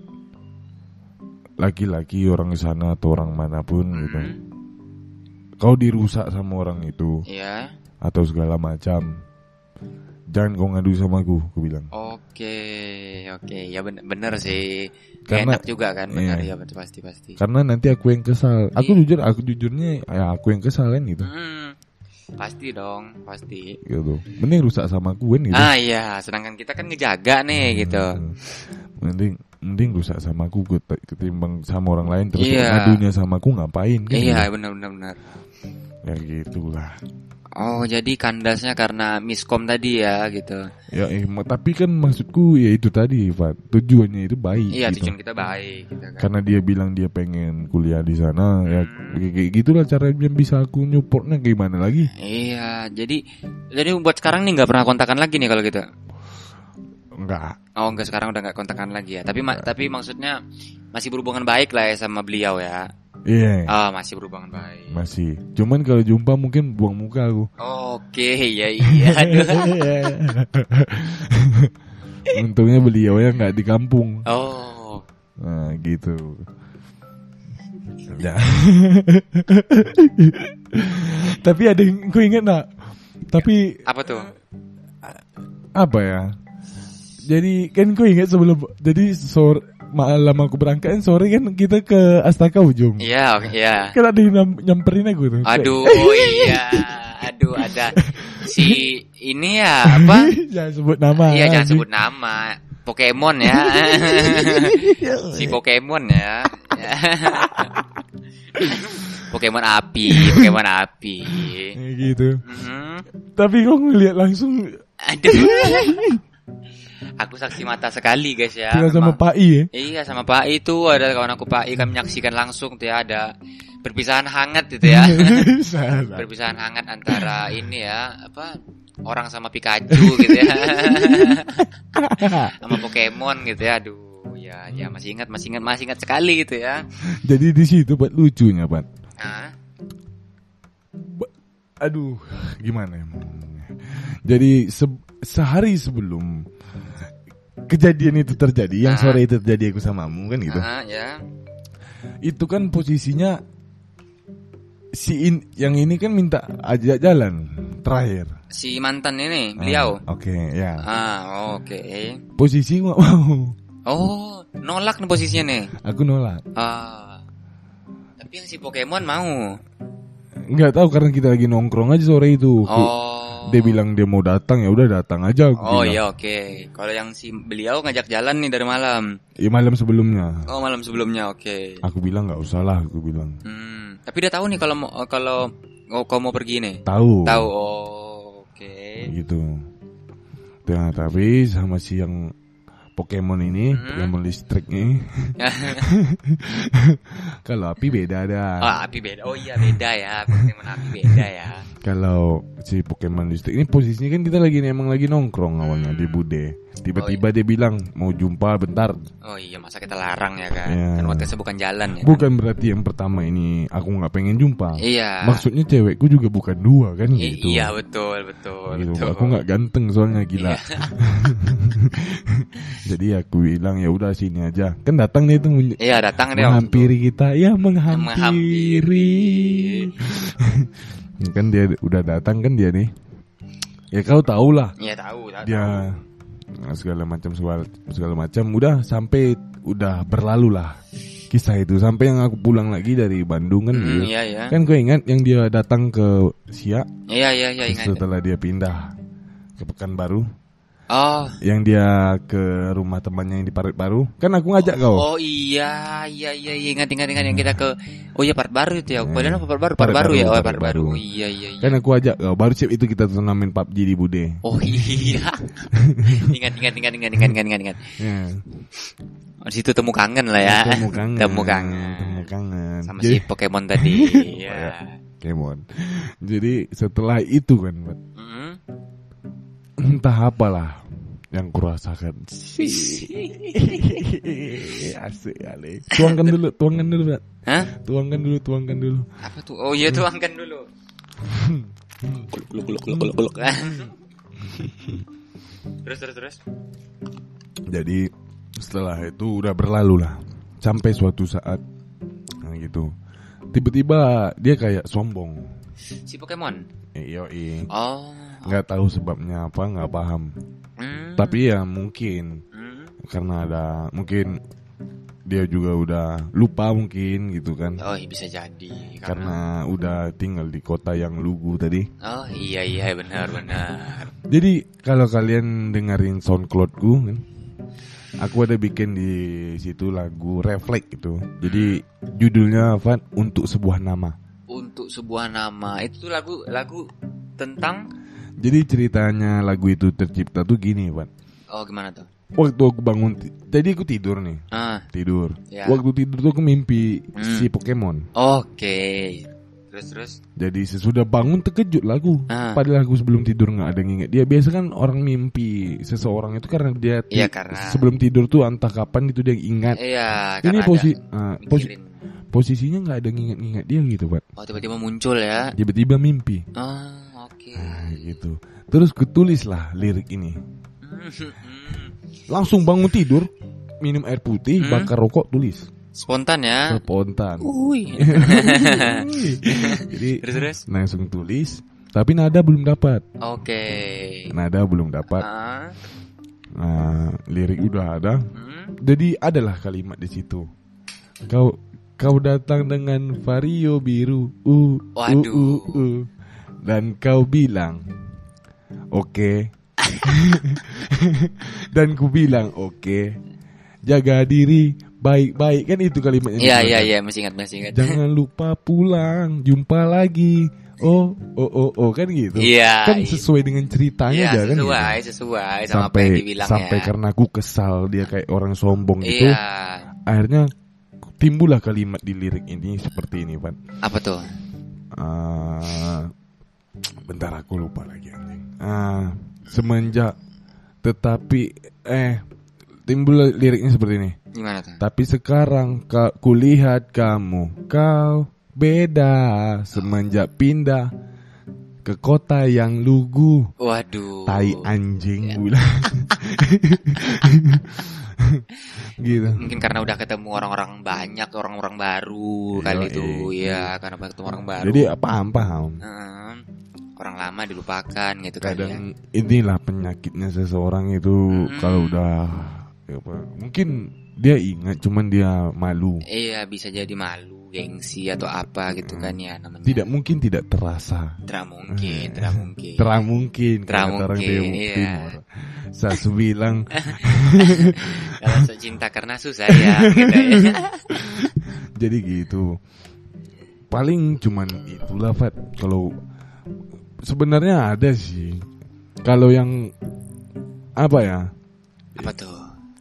laki-laki orang di sana atau orang mana pun gitu. Hmm. Kau dirusak sama orang itu Iya. atau segala macam. Jangan kau ngadu sama aku, aku bilang. Oke, oke. Ya bener, bener sih. Karena- Enak juga kan, benar iya. ya betul pasti pasti. Karena nanti aku yang kesal. Aku Iya. jujur, aku jujurnya ya aku yang kesal kan gitu. Hmm. Pasti dong, pasti. Gitu. Mending rusak sama kan gitu. Ah iya, sedangkan kita kan ngejaga nih gitu. Hmm. Mending mending rusak sama aku ket- ketimbang sama orang lain terus Iya. ngadunya sama aku ngapain kan? Iya, gitu. benar benar benar. Ya gitulah. Oh, jadi kandasnya karena miskom tadi ya gitu. Ya eh, tapi kan maksudku ya itu tadi, Pak. Tujuannya itu baik. Iya, gitu. tujuan kita baik gitu kan. Karena dia bilang dia pengen kuliah di sana, ya Hmm. kayak kayak gitulah cara dia bisa aku nyupportnya gimana lagi? Iya, jadi jadi buat sekarang nih nggak pernah kontakan lagi nih kalau gitu. Enggak. Oh, enggak sekarang udah nggak kontakan lagi ya. Tapi ma- tapi maksudnya masih berhubungan baik lah ya sama beliau ya. Iya. Ah, masih berhubungan baik. Masih. Cuman kalau jumpa mungkin buang muka aku. Oke, iya iya. Aduh. Untungnya beliau ya nggak di kampung. Oh. Nah, gitu. Ya. Tapi ada yang gue inget nak. Tapi Apa tuh? apa ya? Jadi kan gue inget sebelum jadi sore malam aku berangkat kan sore kan kita ke Astaka ujung. Iya, oke, iya. Kan ada yang nyam- nyamperin aku tuh. Aduh, iya. Aduh, ada si ini ya apa? jangan sebut nama. Iya, jangan sebut nama. Pokemon ya. si Pokemon ya. Pokemon api, Pokemon api. Ya, gitu. Mhm. Tapi kok ngeliat langsung Aduh. Aku saksi mata sekali guys ya. tinggal sama. Pak I ya. Iya sama Pak I itu ada kawan aku Pak I kami menyaksikan langsung tuh ya ada perpisahan hangat gitu ya. Perpisahan hangat antara ini ya apa orang sama Pikachu gitu ya. sama Pokemon gitu ya. Aduh ya ya masih ingat masih ingat masih ingat sekali gitu ya. Jadi di situ buat lucunya, Pak. Nah, Aduh, gimana ya? Jadi se- sehari sebelum kejadian itu terjadi, yang Ah. sore itu terjadi aku samamu kan gitu. ah, ya. Itu kan posisinya si in- yang ini kan minta ajak jalan terakhir. Si mantan ini beliau. Ah, Oke, ya. Ah, oke. Posisi gua nggak mau. Oh, nolak nih posisinya nih. Aku nolak. Ah. Tapi yang si Pokemon mau. Nggak tahu karena kita lagi nongkrong aja sore itu. Oh. Dia bilang dia mau datang ya udah datang aja aku Oh bilang. iya oke. Kalau yang si beliau ngajak jalan nih dari malam. Ya malam sebelumnya. Oh malam sebelumnya oke. Aku bilang nggak usah lah, aku bilang. Hmm. Tapi dia tahu nih kalau mau kalau oh, kau mau pergi nih. Tahu. Tahu. Oh, oke. gitu. Nah, tapi sama si yang Pokemon ini, Hmm. Pokemon listrik ini, kalau api beda ada. oh api beda. Oh iya beda ya. Pokemon api beda ya. Kalau si Pokemon listrik ini posisinya kan kita lagi emang lagi nongkrong awalnya di Bude. Tiba-tiba dia bilang mau jumpa bentar. Oh iya masa kita larang ya kan. Iya. Kan podcastnya bukan jalan ya. Bukan berarti yang pertama ini aku nggak pengen jumpa. Iya. Maksudnya cewekku juga bukan dua kan I- gitu. Iya betul betul gitu. betul. Aku nggak ganteng soalnya gila. Iya. Jadi aku bilang ya udah sini aja. Kan datang nih itu Iya datang dia. menghampiri kita. Ya menghampiri. Menghampiri. kan dia udah datang kan dia nih. ya kau tahu lah Iya tahu, tahu. dia nah, segala macam segala, segala macam udah sampai udah berlalu lah kisah itu sampai yang aku pulang lagi dari Bandung kan gitu. iya iya. kan gue ingat yang dia datang ke Siak Iya iya iya ingat. setelah dia pindah ke Pekanbaru Oh. yang dia ke rumah temannya yang di Parit Baru kan aku ngajak kau Oh iya iya iya iya. ingat ingat ingat yang kita ke Oh iya part baru itu ya. Eh, Padahal apa part baru? Part baru ya. Oh part baru. baru. Iya iya iya. kan aku ajak kau baru siap itu kita turnamen PUBG di Bude Oh iya. ingat ingat ingat ingat ingat ingat ingat ingat. Oh, di situ temu kangen lah ya. temu kangen Temu kangen. temu kangen Sama jadi si Pokemon tadi. Iya. Kemon jadi setelah itu kan Mm. Entah apalah yang kurasakan asik kali tuangkan dulu tuangkan dulu. Hah? tuangkan dulu tuangkan dulu Apa tuh? Oh iya tuangkan dulu. Kuluk kuluk kuluk kuluk kuluk terus terus terus. jadi setelah itu udah berlalu lah sampai suatu saat nah gitu tiba-tiba dia kayak sombong Si Pokemon. eh, yoi Oh. Nggak tahu sebabnya apa nggak paham. Hmm. tapi ya mungkin. Hmm. karena ada mungkin dia juga udah lupa mungkin gitu kan. Oh iya, bisa jadi. Karena udah tinggal di kota yang lugu tadi. Oh iya iya benar benar. jadi kalau kalian dengerin soundcloudku kan aku ada bikin di situ lagu reflect gitu jadi judulnya apa? Untuk sebuah nama. Untuk sebuah nama. Itu lagu lagu tentang jadi ceritanya lagu itu tercipta tuh gini Pak oh gimana tuh? waktu aku bangun tadi aku tidur nih Ah tidur Ya. waktu tidur tuh aku mimpi Hmm. si Pokemon oke. Terus terus. Jadi sesudah bangun terkejut lagu. Ah. Padahal aku sebelum tidur nggak ada nginget dia. Biasa kan orang mimpi seseorang itu karena dia ti- Iya, karena- sebelum tidur tuh entah kapan itu dia ingat. Iya. Ini posi ada ah, posi- posisinya nggak ada nginget-nginget dia gitu, Pak. Oh tiba-tiba muncul ya. Tiba-tiba mimpi. Oh oke. Nah, gitu. Terus kutulis lah lirik ini. Hmm. Langsung bangun tidur, minum air putih, Hmm. bakar rokok, tulis. Spontan ya. Spontan. Ui. Jadi terus terus. langsung tulis, tapi nada belum dapat. Oke. Nada belum dapat. Ah. Nah, lirik udah ada. Hmm. Jadi adalah kalimat di situ. Kau kau datang dengan vario biru, uh, uh, Waduh. uh, uh. Dan kau bilang, oke. dan ku bilang, oke. Jaga diri baik-baik kan itu kalimatnya. Iya iya belakang. iya masih ingat masih ingat. Jangan lupa pulang, jumpa lagi. Oh, oh, oh, oh kan gitu. Iya. Kan sesuai dengan ceritanya Iya aja kan. gitu. sesuai sesuai sama apa sampai yang dibilang sampai ya. karena aku kesal dia kayak orang sombong gitu Iya. akhirnya timbullah kalimat di lirik ini seperti ini Pan Apa tuh? Ah, bentar aku lupa lagi anjing. Ah, semenjak tetapi eh timbul liriknya seperti ini. Gimana tuh? tapi sekarang ka, kulihat kamu. Kau beda semenjak pindah ke kota yang lugu. Waduh. tai anjing gula gitu Mungkin karena udah ketemu orang-orang banyak, orang-orang baru kali Yoi. itu. Iya, karena ketemu orang baru. jadi paham paham Heeh. orang lama dilupakan gitu kan ya. kadang inilah penyakitnya seseorang itu Hmm. kalau udah ya apa, mungkin dia ingat cuman dia malu Iya, bisa jadi malu, gengsi atau apa gitu kan ya namanya. Hmm. tidak mungkin tidak terasa Tidak mungkin, tidak mungkin. terang mungkin Terang kata orang mungkin, iya. Timur. saya bilang Kalau sok cinta karena susah ya gitu ya. jadi gitu paling cuman itulah Fat kalau sebenarnya ada sih kalau yang apa ya Apa tuh?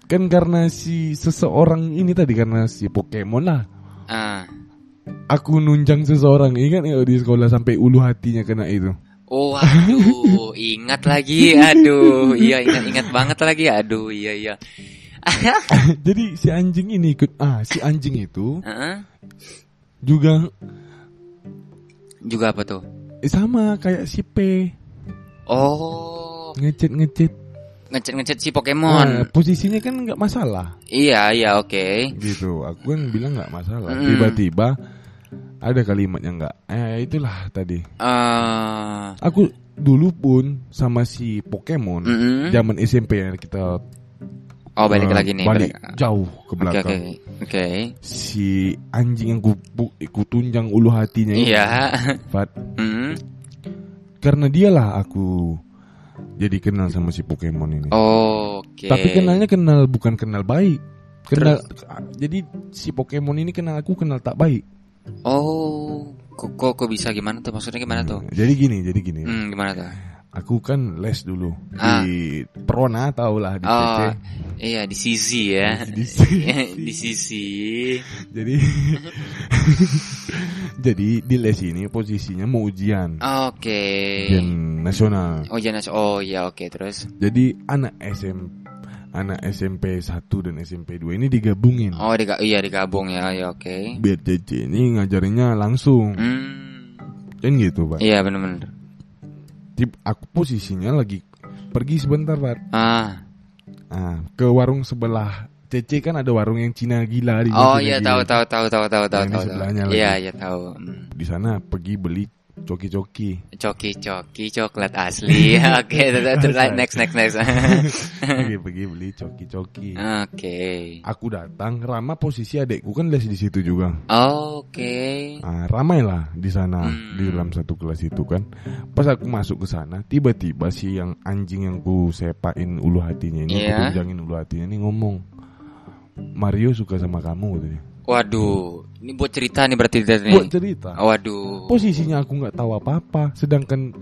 kan karena si seseorang ini tadi karena si Pokemon lah Ah. Aku nunjang seseorang. Ingat nggak di sekolah sampai ulu hatinya kena itu? Oh, aduh, ingat lagi, aduh, iya ingat-ingat banget lagi, aduh, iya iya. jadi si anjing ini ikut ah si anjing itu juga Juga apa tuh? eh, sama kayak si P. Oh, ngecet ngecet ngecet-ngecet si Pokemon. posisinya kan nggak masalah Iya, iya, oke. gitu aku kan bilang nggak masalah Mm. tiba-tiba ada kalimat yang nggak eh itulah tadi Eh, aku dulu pun sama si Pokemon Mm-mm. zaman SMP yang kita Oh balik eh, lagi nih. balik balik. jauh ke Oke belakang. oke oke. Si anjing yang ku, ku, tunjang ulu hatinya Iya. Fat. Mm. Karena dialah aku jadi kenal sama si Pokemon ini. Oke. Tapi kenalnya kenal bukan kenal baik. Kenal jadi si Pokemon ini kenal aku kenal tak baik. Oh, kok, kok kok bisa gimana tuh? Maksudnya gimana tuh? Jadi gini, jadi gini. Hmm, gimana tuh? Aku kan les dulu Ah. di Prona tau lah di Oh, CC. iya di sisi ya. Di, di sisi. jadi jadi di les ini posisinya mau ujian Oke. ujian nasional. Oh, jangan Oh, iya oke terus. Jadi anak SM anak SMP 1 dan SMP 2 ini digabungin. Oh, diga iya digabung ya. Ya oke. Biar CC ini ngajarinnya langsung. Hmm. Kan gitu, Pak. Iya benar-benar. Tip- Aku posisinya lagi pergi sebentar, Pak. Ah. Ah, ke warung sebelah CC kan ada warung yang Cina gila di Oh iya tahu tahu tahu tahu tahu tahu tahu. sebelahnya. Iya iya tahu. Hmm. Di sana pergi beli coki-coki. Coki-coki coklat asli. Oke, terus terus next next next. pergi pergi beli coki-coki. Oke. Aku datang, Rama posisi adekku kan les di situ juga. Oke. Ah, ramai lah di sana Hmm. di dalam satu kelas itu kan. Pas aku masuk ke sana, tiba-tiba si yang anjing yang ku sepain ulu hatinya ini, Iya. ku tunjangin ulu hatinya ini ngomong, Mario suka sama kamu katanya. Waduh, ini buat cerita nih berarti dia nih. Buat cerita. Waduh. Posisinya aku nggak tahu apa-apa, sedangkan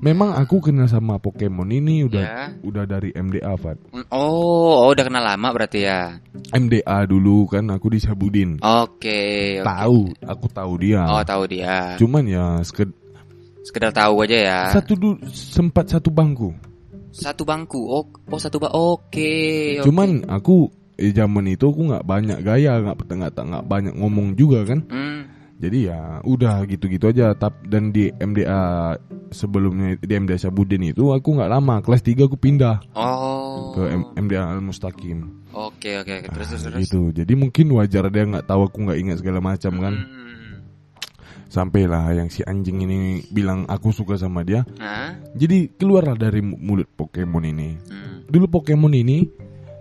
memang aku kenal sama Pokemon ini udah Ya. udah dari MDA, Fat. Oh, oh, udah kenal lama berarti ya. MDA dulu kan aku disabudin. Oke. oke. Tahu, aku tahu dia. Oh, tahu dia. Cuman ya seked- Sekedar tahu aja ya. satu du- sempat satu bangku. Satu bangku. Oh, oh satu bang. Oke. oke. Cuman aku eh, zaman itu aku nggak banyak gaya, nggak nggak nggak banyak ngomong juga kan. Hmm. Jadi ya udah gitu-gitu aja. Tap dan di MDA sebelumnya di MDA Sabudin itu aku nggak lama. Kelas 3 aku pindah Oh. ke M- MDA Al Mustaqim. Oke, oke, oke. Terus terus Ah, terus. gitu. Jadi mungkin wajar dia nggak tahu aku nggak ingat segala macam kan. Hmm. Sampailah yang si anjing ini bilang aku suka sama dia. Hah? Jadi keluarlah dari mu- mulut Pokemon ini. Hmm. Dulu Pokemon ini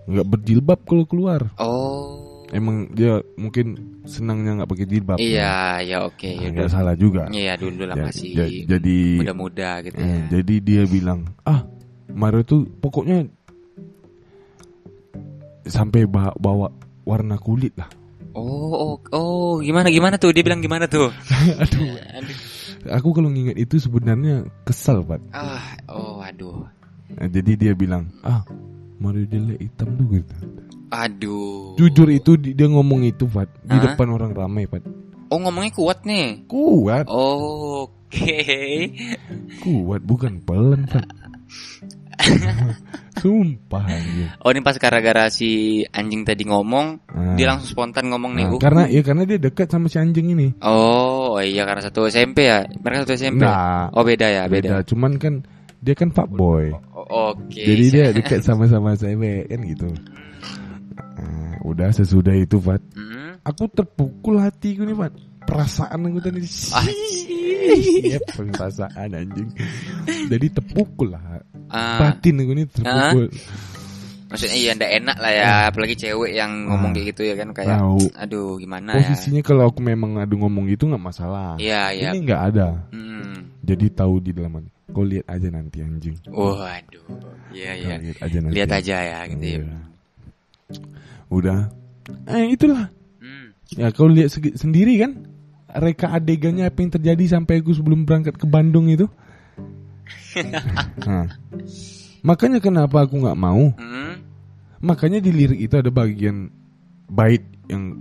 nggak berjilbab kalau keluar. Oh. Emang dia mungkin senangnya nggak pakai jilbab. Iya, ya oke. Nah, ya udah. salah juga. Iya, dulu lah masih ja- jadi muda-muda gitu eh, ya. jadi dia bilang ah Mario tuh pokoknya sampai bawa, bawa warna kulit lah. Oh, oh, oh, gimana gimana tuh? Dia bilang gimana tuh? Aduh, Aduh. aku kalau nginget itu sebenarnya kesal pak. Ah, oh, aduh. Nah, jadi dia bilang ah Mario jelek hitam tuh gitu. Aduh. Jujur itu di- dia ngomong itu Pat di Hah? depan orang ramai Pat. Oh, ngomongnya kuat nih. Kuat, Oh, Oke. kuat bukan pelan Pat. Sumpah anjing. Oh, ini pas gara-gara si anjing tadi ngomong, Nah, dia langsung spontan ngomong nih. nah, "Uh, karena ya karena dia dekat sama si anjing ini. Oh, oh iya karena satu SMP ya. Mereka satu SMP. Nah, Oh, beda ya, beda. beda. Cuman kan dia kan fuckboy. Oh, Oke. Jadi dia dekat sama-sama cewek kan gitu. Nah, udah sesudah itu Pat, Hmm. aku terpukul hatiku nih Pat. Perasaan aku tadi. Iya, perasaan anjing. Jadi terpukul lah. Ah, Batin aku nih terpukul. maksudnya iya ndak enak lah ya, apalagi cewek yang ngomong kayak gitu ya kan kayak Tahu. aduh gimana ya. Posisinya kalau aku memang adu ngomong gitu nggak masalah. Iya, iya. Ini nggak ada. Hmm. Jadi tahu di dalam hati. Kau lihat aja nanti anjing. Waduh. Iya, iya. Kau lihat aja nanti. Lihat aja ya gitu ya. Iya. Udah. Eh itulah. Hmm. Ya kau lihat sendiri kan. Reka adegannya apa yang terjadi sampai aku sebelum berangkat ke Bandung itu. Nah. Makanya kenapa aku nggak mau? Hmm. Makanya di lirik itu ada bagian bait yang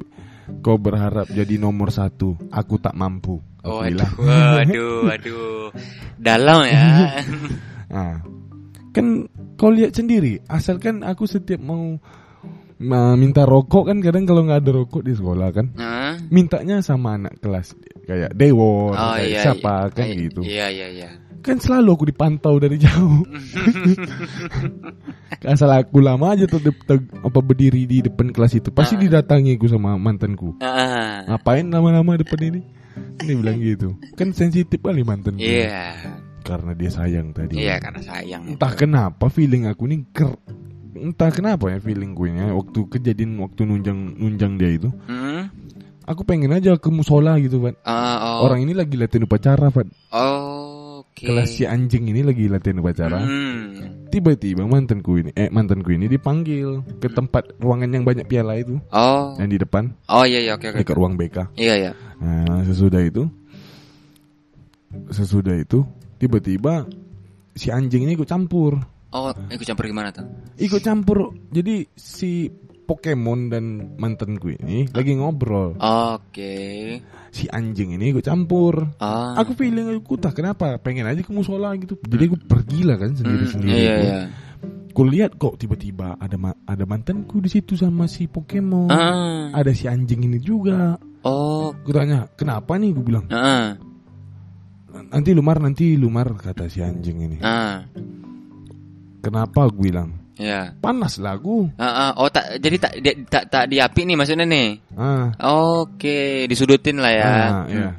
kau berharap jadi nomor satu. Aku tak mampu. Oh, bilang. waduh, waduh. Dalam ya. Nah, kan kau lihat sendiri. Asalkan aku setiap mau ma- minta rokok kan kadang kalau nggak ada rokok di sekolah kan Hah? mintanya sama anak kelas kayak Dewon Oh kayak iya. siapa iya. kan Iya, gitu Iya, iya, iya. kan selalu aku dipantau dari jauh asal aku lama aja tuh de- te- apa berdiri di depan kelas itu pasti Ah. didatangi aku sama mantanku Ah. ngapain lama-lama depan ini ini bilang gitu kan sensitif kali mantanku Iya. karena dia sayang tadi. Iya karena sayang. Entah kenapa feeling aku ini ker entah kenapa ya feeling gue nya waktu kejadian waktu nunjang nunjang dia itu Hmm? aku pengen aja ke musola gitu Fat Ah, oh. orang ini lagi latihan upacara Fat Oh, Oke. kelas si anjing ini lagi latihan upacara Hmm. tiba-tiba mantanku ini eh mantanku ini dipanggil ke tempat ruangan yang banyak piala itu Oh. yang di depan Oh iya iya oke oke. dekat ruang BK Iya iya. nah sesudah itu sesudah itu tiba-tiba si anjing ini ikut campur Oh, ikut campur gimana tuh? ikut campur jadi si Pokemon dan mantanku ini lagi ngobrol Oke. si anjing ini ikut campur Ah. aku feeling aku tak kenapa pengen aja ke musola gitu jadi aku pergilah kan sendiri sendiri Iya iya. aku lihat kok tiba-tiba ada ma- ada mantanku di situ sama si Pokemon Ah. ada si anjing ini juga Oh. aku tanya kenapa nih gue bilang Ah. nanti lumar nanti lumar kata si anjing ini Ah. kenapa gue bilang Iya. panas lah aku Ah, ah. Oh tak jadi tak dia, tak tak diapi nih maksudnya nih. ah Oke, disudutin lah ya. ah, ya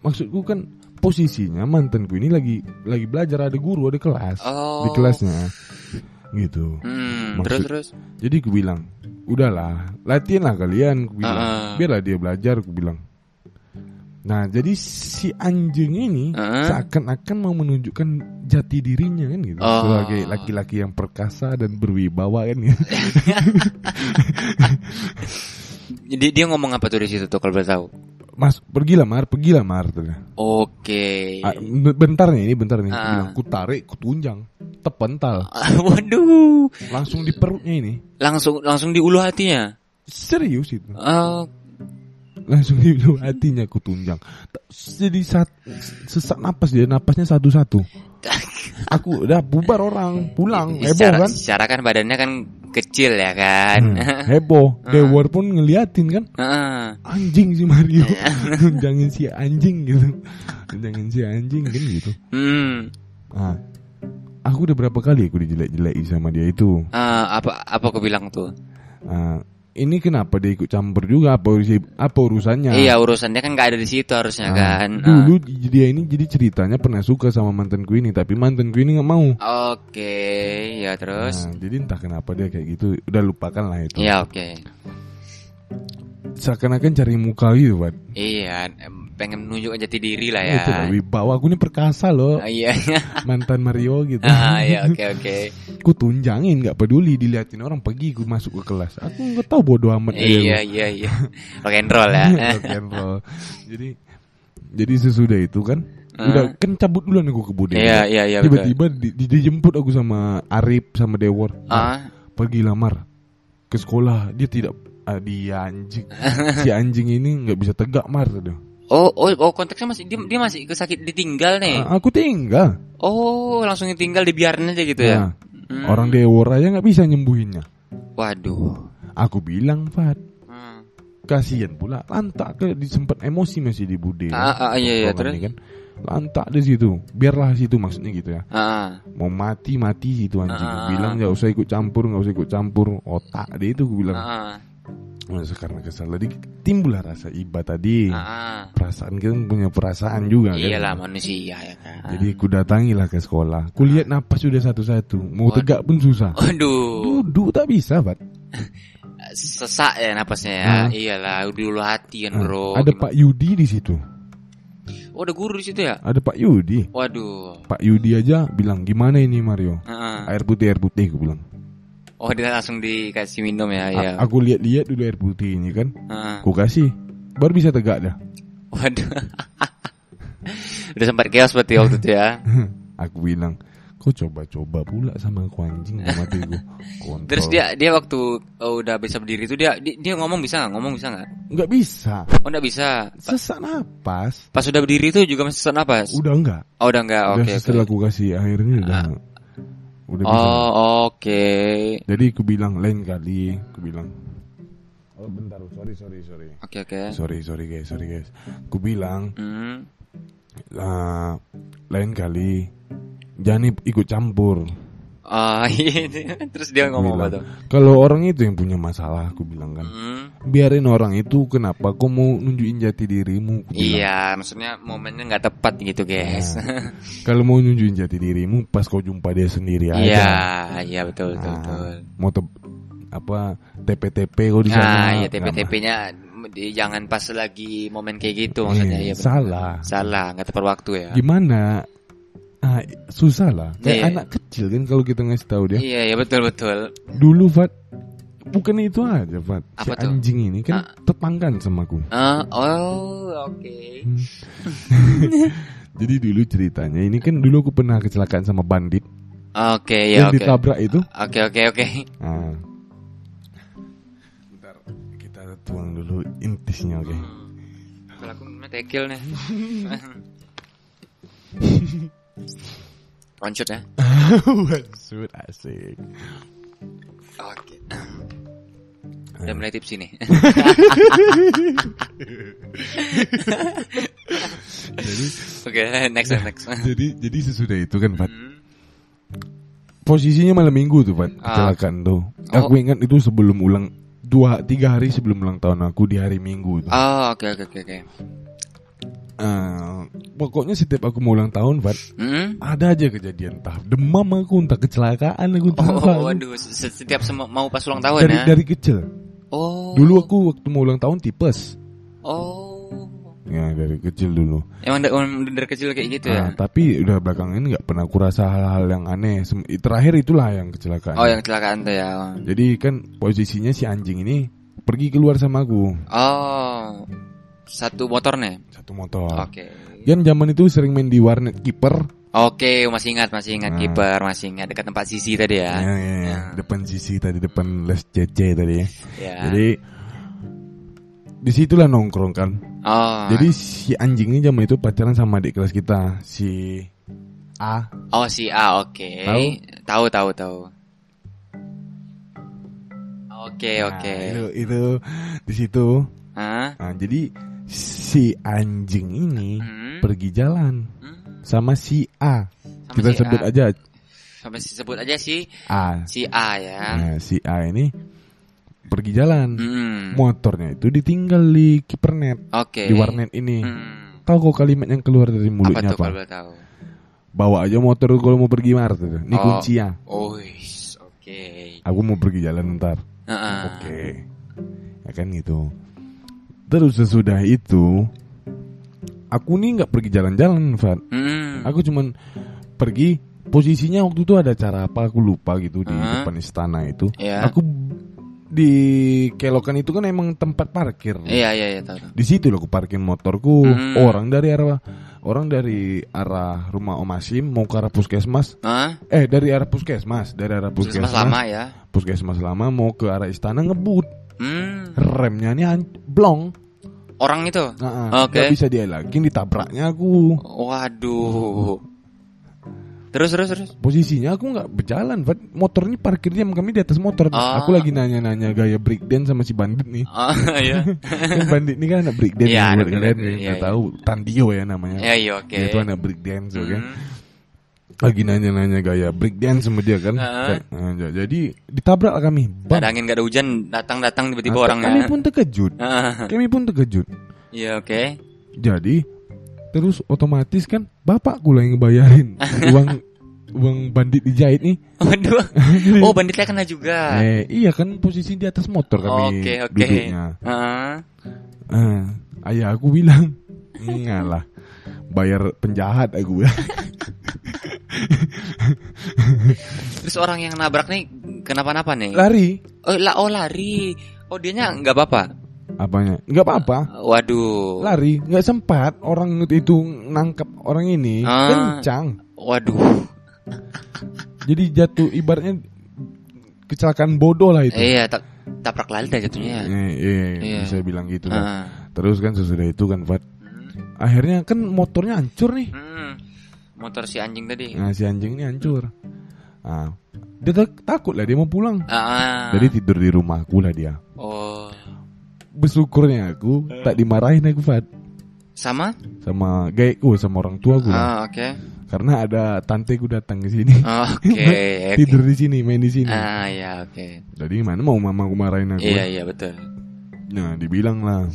maksudku kan posisinya mantanku ini lagi lagi belajar ada guru ada kelas Oh. di kelasnya gitu Hmm, Maksud- terus terus. jadi gue bilang udahlah latihan lah kalian gue bilang Ah. biarlah dia belajar gue bilang nah jadi si anjing ini Ah. seakan-akan mau menunjukkan jati dirinya kan gitu Oh. sebagai laki-laki yang perkasa dan berwibawa kan gitu. Jadi dia ngomong apa tuh di situ tuh kalau boleh tahu? mas pergilah mar pergilah mar tuh. Oke. Ah, be- bentar nih ini bentar nih Aku Ah. bilang ku tarik ku tunjang tepental Waduh. langsung di perutnya ini Langsung langsung di ulu hatinya. serius itu Oh, langsung di ulu hatinya ku tunjang. Jadi saat sesak napas dia napasnya satu-satu. Aku udah bubar orang pulang. Heboh secara, kan? secara kan badannya kan kecil ya kan. Hmm, heboh. Dewar pun ngeliatin kan? Heeh. anjing si Mario. Tunjangin si anjing gitu. Tunjangin si anjing kan gitu. Hmm. ah. Aku udah berapa kali aku dijelek-jeleki sama dia itu? Ah, apa apa aku bilang tuh? ah ini kenapa dia ikut campur juga apa urusi- apa urusannya Iya urusannya kan nggak ada di situ harusnya Ah, kan. Dulu dia ini jadi ceritanya pernah suka sama mantanku ini tapi mantanku ini nggak mau Oke, ya terus. Nah, jadi entah kenapa dia kayak gitu udah lupakan lah itu Iya oke. seakan-akan cari muka gitu Wat. Iya, em, pengen menunjukkan jati diri lah Ya. itu wibawa aku ini perkasa loh Ah, iya. mantan Mario gitu ah, iya oke oke. ku tunjangin nggak peduli diliatin orang pergi ku masuk ke kelas aku nggak tahu bodo amat Iya iya iya. Rock and roll ya. Rock and roll. jadi jadi sesudah itu kan Ah. udah kan cabut duluan aku ke Bude Iya iya iya tiba-tiba di, di- dijemput aku sama Arif sama Dewor Ah, pergi lamar ke sekolah dia tidak ah, dia anjing si anjing ini nggak bisa tegak mar tuh oh oh oh konteksnya masih dia, dia masih kesakit ditinggal nih. Ah, aku tinggal Oh, langsung ditinggal dibiarin aja gitu ya. Nah, Hmm. orang Dewor aja nggak bisa nyembuhinnya Waduh. aku bilang Fat Hmm. kasihan pula lantak ke disempat emosi masih di Bude Ah, ah, iya, iya, Sekolah terus? kan lantak di situ biarlah situ maksudnya gitu ya Ah, mau mati mati itu anjing Ah. bilang nggak usah ikut campur nggak usah ikut campur otak dia itu gue bilang ah, karena kesal tadi timbullah rasa iba tadi ah, ah. perasaan kita punya perasaan juga kan Iyalah manusia ya kan. jadi ku datangilah ke sekolah ku lihat napas sudah satu-satu mau Waduh. tegak pun susah Waduh, duduk tak bisa Bat sesak ya napasnya ya. Ah. Iyalah, dulu hati kan Ah, bro. ada Gimana? Pak Yudi di situ Oh, ada guru di situ ya? ada Pak Yudi Waduh. Pak Yudi aja bilang gimana ini Mario Ah, ah. air putih air putih aku bilang Oh, dia langsung dikasih minum ya, A- ya. aku lihat-lihat dulu air putih ini kan aku kasih baru bisa tegak dah Waduh. Udah sempat chaos berarti waktu itu ya. aku bilang kau coba-coba pula sama aku anjing sama Kontrol. Terus dia dia waktu oh, udah bisa berdiri itu dia dia, dia ngomong bisa nggak? Ngomong bisa nggak? nggak bisa Oh, nggak bisa. Sesak napas Pas udah berdiri itu juga masih sesak napas. udah enggak Oh, udah enggak. Oke, oke. setelah aku kasih airnya udah udah bisa Oh, oke. jadi aku bilang lain kali aku bilang oh bentar sorry sorry sorry Oke, oke. sorry sorry guys sorry guys aku bilang Hmm. lah lain kali jangan ikut campur Oh, iya. Terus dia ngomong apa tuh? Kalau orang itu yang punya masalah, aku bilang kan. Hmm. Biarin orang itu kenapa kau mau nunjukin jati dirimu? bilang. Iya, maksudnya momennya nggak tepat gitu, guys. Kalau mau nunjukin jati dirimu pas kau jumpa dia sendiri aja. Iya, iya betul, betul, Nah, betul. Mau te- apa TP-TP kau di sana? Nah, ya nggak TP-TP-nya di- jangan pas lagi momen kayak gitu maksudnya Eh, ya. salah. Salah, nggak tepat waktu ya. Gimana? Ah, susah lah. Kayak Iya. anak kecil kan kalau kita ngasih tahu dia. Iya, iya betul betul. Dulu Fat Bukan itu aja Fat Si Apa tuh? anjing ini kan Ah. tetanggaan sama aku Ah, oh, oke. Jadi dulu ceritanya Ini kan dulu aku pernah kecelakaan sama bandit Oke, ya Yang oke. ditabrak itu Oke, oke, oke. Bentar Kita tuang dulu intisnya oke Kalau aku tekil nih. Loncut ya. Maksud asik Oke. Udah mulai tipsi nih. Jadi Oke, next next. jadi jadi sesudah itu kan Fat Hmm. Posisinya malam minggu tuh Fat Ah. Kecelakaan tuh Oh. Aku ingat itu sebelum ulang Dua, tiga hari sebelum ulang tahun aku di hari minggu tuh. Oh, oke oke oke oke. Eh, pokoknya setiap aku mau ulang tahun, Fat, Hmm? ada aja kejadian entah demam aku, entah kecelakaan aku, entah apa. Oh, waduh, se- setiap mau pas ulang tahun dari ya. dari kecil. Oh. Dulu aku waktu mau ulang tahun tipes. Oh. Ya dari kecil dulu. Emang, da- dari kecil kayak gitu ya? Nah, tapi udah belakangan ini nggak pernah kurasa hal-hal yang aneh. Terakhir itulah yang kecelakaan. Oh, yang kecelakaan tuh ya. Jadi kan posisinya si anjing ini pergi keluar sama aku Oh. Satu motor nih. satu motor. Oke. Kan zaman itu sering main di warnet kiper. Oke, masih ingat, masih ingat Nah. kiper, masih ingat dekat tempat sisi tadi Ya, ya. ya, ya. Depan sisi tadi depan les CC tadi. ya. Jadi di situlah nongkrong kan. oh. Jadi si anjing ini zaman itu pacaran sama adik kelas kita si A. Oh, si A, oke. Tahu? Tahu, tahu, tahu. Oke, Nah, oke. itu, itu di situ. Hah? Nah, jadi si anjing ini Hmm? pergi jalan Hmm? sama si A. Sama kita si sebut A. aja Sampai sebut aja si A. si A ya. Nah, si A ini pergi jalan. Hmm. Motornya itu ditinggal di kipernet Oke. di warnet ini. Hmm. Tahu kok kalimat yang keluar dari Apa mulutnya tuh apa? kalau boleh tahu? Bawa aja motor kalau mau pergi Mart. itu. Ini Oh. kunci ya. Oh, oke. Aku mau pergi jalan ntar. Heeh. Oke. Ya kan gitu. Terus sesudah itu aku nih nggak pergi jalan-jalan, Fat. Hmm. Aku cuman pergi posisinya waktu itu ada acara apa aku lupa gitu di Hah? depan istana itu. Ya. Aku di kelokan itu kan emang tempat parkir. Iya, iya, iya, tahu. Di situ loh aku parkir motorku. Hmm. Orang dari arah orang dari arah rumah Om Asim mau ke arah puskesmas. Hah? Eh dari arah puskesmas, dari arah Puskesmas puskesmas. lama ya. Puskesmas lama mau ke arah istana ngebut. Hmm. Remnya han- blong. Orang itu. Nah, Oke. nggak bisa dia lagi ditabraknya aku. Waduh. Terus terus terus. Posisinya aku nggak berjalan, Fat. Motor ini parkirnya kami di atas motor. Ah. Aku lagi nanya-nanya gaya breakdance sama si bandit nih. Oh, iya. Kan bandit ini kan anak breakdance, yang anak breakdance, iya, nggak iya. tahu Tandio ya namanya. Ya, iya, oke. Dia itu anak breakdance, oke. Hmm. Lagi nanya-nanya gaya breakdance sama dia kan. Ah. Nah, jadi ditabrak kami. Gak ada angin, gak ada hujan, datang-datang tiba-tiba Nah, orangnya. Kami pun terkejut. Ah, Kami pun terkejut. Iya, oke. Jadi terus otomatis kan bapakku lah yang ngebayarin uang uang bandit dijahit nih. Waduh. Oh, banditnya kena juga. Eh, iya kan posisi di atas motor kami Oke, oke. duduknya. Ah. Eh, ayah aku bilang, ngalah bayar penjahat aku. Terus orang yang nabrak nih kenapa-napa nih? Lari. Oh, la oh lari. Oh, dianya nggak apa-apa. Apanya? Nggak apa-apa. Waduh. Lari, nggak sempat orang itu nangkep orang ini Ah. kencang. Waduh. Jadi jatuh ibaratnya kecelakaan bodoh lah itu. Iya, tak tabrak lari dah jatuhnya. Eh, iya, Iya. bisa bilang gitu kan. Ah. Terus kan sesudah itu kan Fat Hmm. Akhirnya kan motornya hancur nih Hmm. Motor si anjing tadi. Nah si anjing ini hancur nah, Dia tak- takut lah dia mau pulang Ah. Jadi tidur di rumahku lah dia Oh. Bersyukurnya aku Tak dimarahin aku Fat Sama? Sama gayku sama orang tua gue Ah, oke. Karena ada tanteku datang ke sini. Oh, Oke. Tidur di sini, main di sini. Ah ya oke. Jadi mana mau mamaku marahin aku? Iya iya betul. Nah, dibilang lah.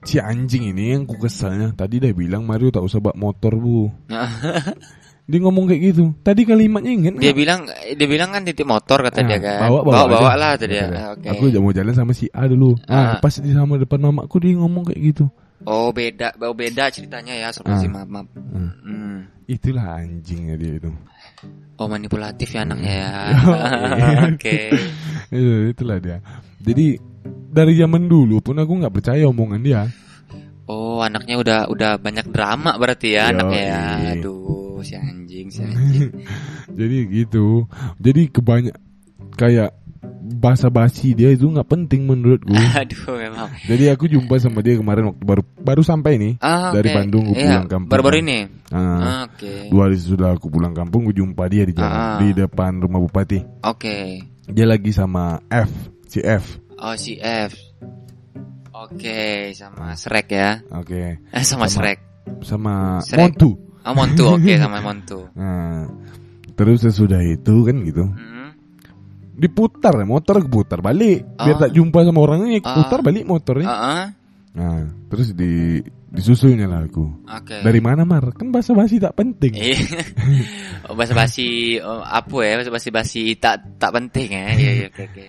Si anjing ini yang ku kesalnya Tadi dia bilang Mario tak usah bawa motor bu Dia ngomong kayak gitu Tadi kalimatnya inget dia nggak? bilang dia bilang kan titip motor kata Ah, dia kan. bawa, bawa bawa, aja. lah tadi dia. Ah, Oke. Aku udah mau jalan sama si A dulu Ah. ah. Pas di sama depan mamaku dia ngomong kayak gitu Oh beda, oh, beda ceritanya ya soal Ah. si maaf maaf. Ah. Hmm. Itulah anjingnya dia itu Oh manipulatif ya anaknya ya. Oke. Itu, Itulah dia Jadi dari zaman dulu pun aku nggak percaya omongan dia Oh anaknya udah udah banyak drama berarti ya Yoi. anaknya ya. Aduh si anjing si anjing. Jadi gitu Jadi kebanyak Kayak Bahasa basi dia itu nggak penting menurutku Aduh memang. Jadi aku jumpa sama dia kemarin waktu baru baru sampai nih Ah, dari. Bandung gue Iya, pulang kampung. Baru-baru ini. Ah, Ah, Oke. dua hari sudah aku pulang kampung, gue jumpa dia di jalan Ah. di depan rumah bupati. Oke. Dia lagi sama F, si F. Oh si F. Oke sama Shrek ya. Oke, Eh sama, Sama. Shrek. sama Shrek. Montu. Oh Montu oke sama Montu. Nah, terus sesudah itu kan gitu, Hmm. diputar motor putar balik biar Ah. tak jumpa sama orangnya, Ah. putar balik motornya. Ah, ah. Nah, terus di disusulnya lah aku. Oke. Dari mana Mar? Kan bahasa basi tak penting. Iya. oh, basa basi oh, apa ya? Basa basi basi tak tak penting ya. Iya iya oke oke.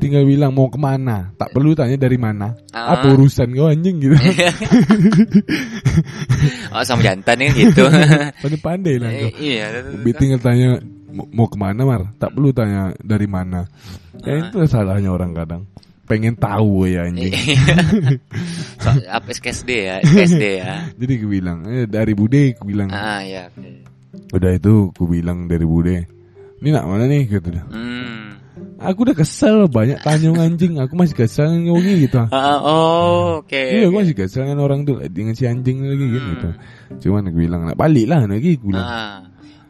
Tinggal bilang mau ke mana, tak perlu tanya dari mana. Ah. Apa urusan kau anjing gitu. oh sama jantan kan gitu. Pandai-pandai lah kau. Eh, iya. Bi- Tinggal tanya mau ke mana Mar, tak perlu tanya dari mana. Ya Ah. itu salahnya orang kadang. Pengen tahu ya anjing. so, apa SKSD ya? SKSD ya. Jadi aku bilang, eh, dari Bude, aku bilang. Ah ya. Udah itu, aku bilang dari Bude. Ini nak mana nih? Gitu dah. Hmm. Aku udah kesel banyak tanya anjing. Aku masih kesel ngomongnya gitu. Ah, oh, oke. Iya, aku masih kesel dengan orang tuh dengan si anjing lagi Hmm. gitu. Cuman aku bilang, nak balik lah lagi. Aku bilang. Ah.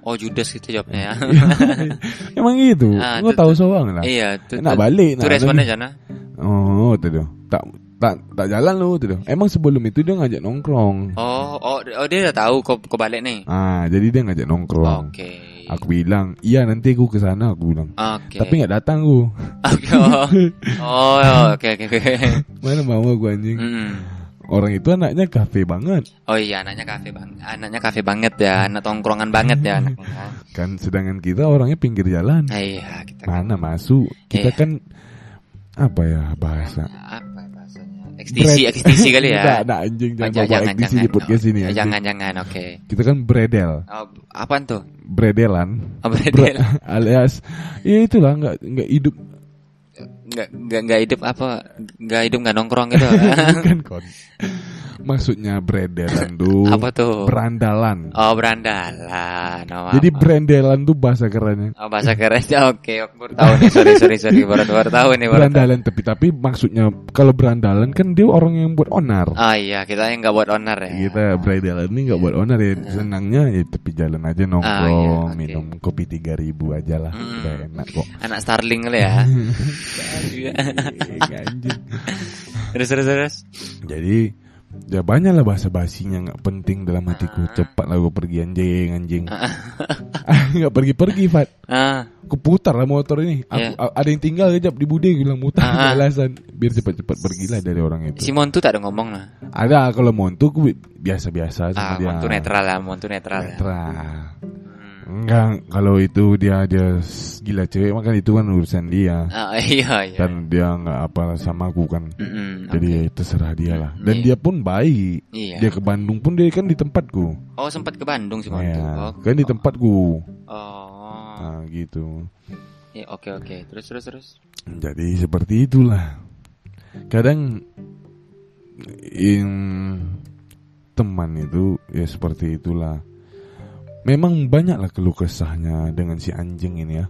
Oh, Judas gitu jawabnya ya. Emang gitu. Ah, Gua tahu soang lah. iya, tuh. Nak balik, Itu nak responnya. Jana. Oh, tuh tuh. Tak tak tak jalan lu tuh. Emang sebelum itu dia ngajak nongkrong. Oh, oh, oh dia udah tahu kau kau balik nih. Ah, jadi dia ngajak nongkrong. Oke. Aku bilang, iya nanti aku ke sana. Aku bilang. Oke. Tapi nggak datang aku. Oke, oh. Oh, oke oke oke. Mana mau aku anjing. Hmm. Orang itu anaknya kafe banget. Oh iya, anaknya kafe bang, anaknya kafe banget ya, anak tongkrongan banget ya anaknya. Kan sedangkan kita orangnya pinggir jalan. Iya, kita Mana masuk? Kita Iya. kan apa ya bahasa? Ekstisi, Bread. ekstisi kali ya. Nggak, nggak, anjing Oh, jangan bawa jangan, ekstisi jangan. di podcast ini. Oh, anjing. jangan, jangan, oke. Kita kan bredel. Oh, apaan tuh? Bredelan. Oh, Bre- bredel. alias ya itulah nggak nggak hidup Nggak, nggak, nggak hidup apa? Nggak hidup nggak nongkrong gitu. bukan kon. Maksudnya bredelan tuh apa tuh? berandalan. Oh, berandalan. Oh, Jadi apa? brandelan tuh bahasa kerennya. Oh, bahasa keren. Oke, aku baru tahu nih. Sorry, sorry, sorry. Baru, baru tahu nih. Baru tahu. Berandalan tapi tapi maksudnya kalau berandalan kan dia orang yang buat onar. Oh iya, kita yang nggak buat owner ya. Kita bredelan ini nggak buat onar ya. Senangnya ya tepi jalan aja nongkrong, Ah, iya, oke. minum kopi tiga ribu aja lah. Hmm. Udah enak kok. Anak Starling kali ya. Anjing. terus, terus, terus. Jadi ya banyak lah bahasa basinya nggak penting dalam hatiku. Ah. Cepat lah gue pergi anjing anjing. Nggak pergi pergi Fat. Ah, Aku putar lah motor ini. Aku, a- Ada yang tinggal kejap di bude gue bilang mutar Ah, ah. alasan biar cepat-cepat pergilah dari orang itu. Simon tuh tak ada ngomong lah. Ada kalau Montu gue biasa-biasa sama Ah, dia. Montu netral lah, Montu netral. ya. Netral. Hmm. Enggak, kalau itu dia dia s- gila cewek makan itu kan urusan dia. Ah, iya, iya. Dan dia nggak apa sama aku kan. Mm-mm, Jadi oke. ya itu serah dia lah. Dan Iya. dia pun baik. Iya. Dia ke Bandung pun dia kan di tempatku. Oh, sempat ke Bandung sih Montu. Ya, Oh, kan di tempatku. Oh. Nah, gitu. Ya, oke, oke. Terus, terus, terus. Jadi seperti itulah. Kadang in teman itu ya seperti itulah. Memang banyaklah keluh kesahnya dengan si anjing ini ya.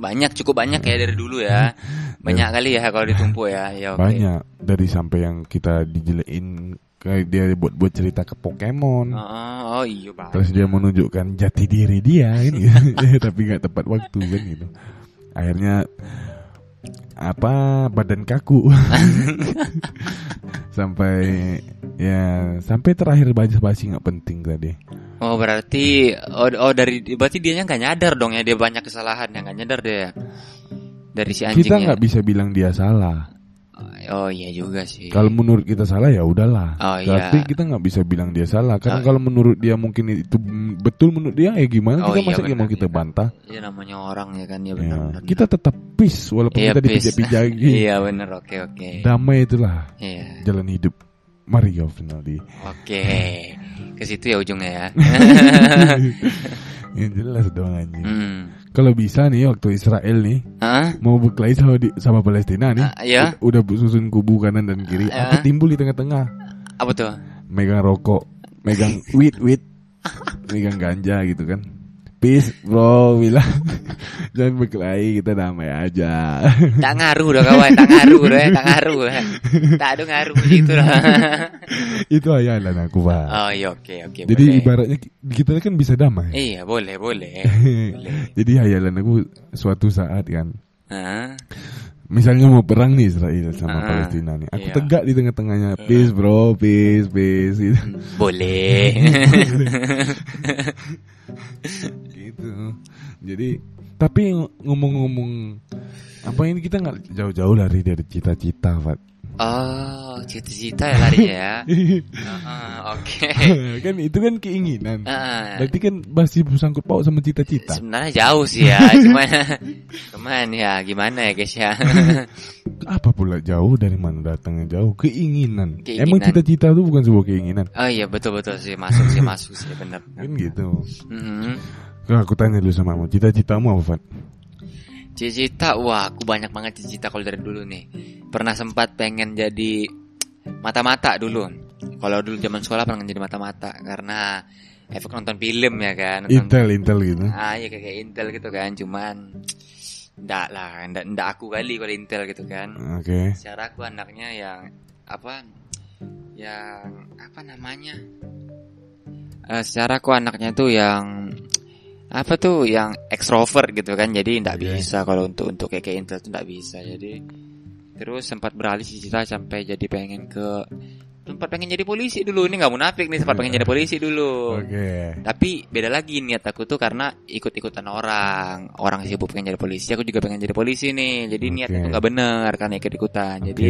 Banyak, cukup banyak ya dari dulu ya. Banyak kali ya kalau ditumpuk ya. Ya, oke. Banyak dari sampai yang kita dijelein kayak dia buat buat cerita ke Pokemon. Oh, oh, iya banget. Terus dia menunjukkan jati diri dia gitu. tapi nggak tepat waktu kan gitu. Akhirnya apa badan kaku sampai ya sampai terakhir basi nggak penting tadi Oh berarti oh, oh dari berarti dianya nggak nyadar dong ya dia banyak kesalahan yang nggak nyadar dia dari si anjingnya. kita nggak bisa bilang dia salah Oh iya juga sih. kalau menurut kita salah ya udahlah Oh, iya. tapi kita nggak bisa bilang dia salah karena Oh. kalau menurut dia mungkin itu betul menurut dia ya gimana Oh, kita iya, masa benar, mau kita iya. bantah Iya namanya orang ya kan ya Ya, benar. benar. kita tetap peace walaupun Iya, kita dipijak-pijaki Iya benar oke oke. damai itulah Iya. jalan hidup mari kau Finaldi Oke. Ke situ ya ujungnya ya. yang jelas dong anjing hmm. kalau bisa nih waktu Israel nih Hah? mau berkelahi sama, di, sama Palestina nih Ah, ya? udah susun kubu kanan dan kiri Ah, aku ya. timbul di tengah-tengah Apa tuh? megang rokok megang weed weed megang ganja gitu kan peace bro bilang jangan berkelahi kita damai aja Tak ngaruh dah kawan, tak ngaruh dah, tak ngaruh. eh. Tak ada ngaruh gitu lah. itu hayalan aku pak Oh iya oke oke. jadi boleh. ibaratnya ki- kita kan bisa damai Iya boleh boleh. boleh. jadi hayalan aku suatu saat kan misalnya mau perang nih Israel sama Ah, Palestina nih aku iya. tegak di tengah-tengahnya peace bro peace peace gitu Boleh. Jadi tapi ng- ngomong-ngomong apa ini kita nggak jauh-jauh lari dari cita-cita Fat oh cita-cita ya lari ya. Ah, Oke. kan itu kan keinginan Ah, berarti kan masih sangkut paut sama cita-cita Sebenarnya jauh sih ya, cuman cuman ya gimana ya guys ya. apa pula jauh dari mana datangnya jauh keinginan, Keinginan. emang cita-cita itu bukan sebuah keinginan Oh iya betul betul sih masuk sih masuk sih benar. kan gitu Mhm. Nah, aku tanya dulu sama kamu cita-citamu apa Fat Cita-cita, wah aku banyak banget cita-cita kalau dari dulu nih. Pernah sempat pengen jadi mata-mata dulu. Kalau dulu zaman sekolah pengen jadi mata-mata karena efek nonton film ya kan. Nonton, intel intel gitu Ah iya kayak, kayak Intel gitu kan, cuman ndak lah, ndak, ndak aku kali kalau Intel gitu kan. oke Secara aku anaknya yang apa? Yang apa namanya? Eh, secara aku anaknya tuh yang apa tuh yang ekstrovert gitu kan? Jadi ndak Oke. bisa. Kalau untuk untuk kayak, kayak Intel tuh ndak bisa. Jadi terus sempat beralih cita sampai jadi pengen ke sempat pengen jadi polisi dulu. Ini nggak munafik nih sempat pengen jadi polisi dulu. Oke. Tapi beda lagi niat aku tuh karena ikut-ikutan orang. Orang sibuk pengen jadi polisi aku juga pengen jadi polisi nih. Jadi Oke. niatnya tuh nggak benar karena ikut-ikutan. Oke. jadi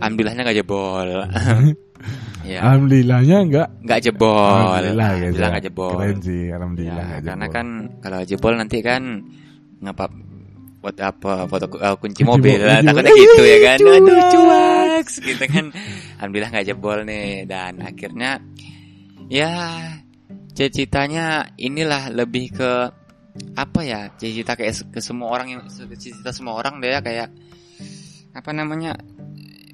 alhamdulillahnya nggak jebol ya alhamdulillahnya enggak nggak jebol. Alhamdulillah guys alhamdulillah ya. jebol. Keren sih Ya, alhamdulillah nggak karena kan kalau jebol nanti kan ngapa buat apa foto uh, kunci Kunci mobil mo- lah takutnya mobil. gitu ya kan. Cuaks. aduh cuaks gitu kan. Alhamdulillah nggak jebol nih. Dan akhirnya ya cita-citanya inilah lebih ke apa ya cita-cita kayak ke semua orang yang cita-cita semua orang deh ya kayak apa namanya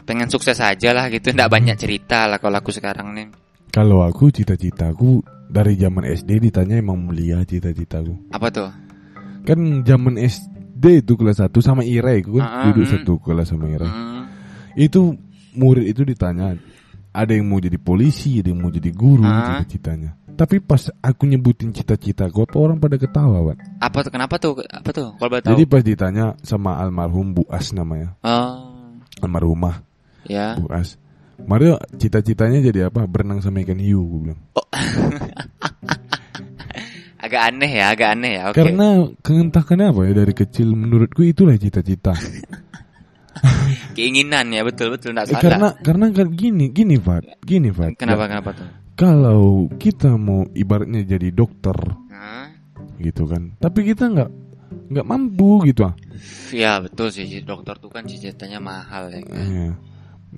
pengen sukses aja lah gitu nggak banyak cerita lah kalau aku sekarang nih Kalau aku cita-citaku dari zaman SD ditanya emang mulia cita-citaku. apa tuh Kan zaman SD itu kelas 1 sama Ira aku kan Ah, duduk hmm. satu kelas sama Ira. Hmm. Itu murid itu ditanya ada yang mau jadi polisi, ada yang mau jadi guru Ah. cita-citanya. Tapi pas aku nyebutin cita-citaku apa orang pada ketawa, Wan. apa tuh kenapa tuh apa tuh kalau boleh tahu Jadi pas ditanya sama almarhum Bu As namanya, oh almarhumah ya Bu As. Mario cita-citanya jadi apa? Berenang sama ikan hiu, gue bilang. agak aneh ya agak aneh ya oke Karena entah kenapa ya dari kecil menurutku itulah cita-cita. keinginan ya betul betul Eh, salah karena karena kan gini gini Fat, gini Fat. kenapa Ya, kenapa tuh kalau kita mau ibaratnya jadi dokter Hah? gitu kan, tapi kita nggak nggak mampu gitu ah. ya betul sih dokter tuh kan cita-citanya mahal ya kan Iya.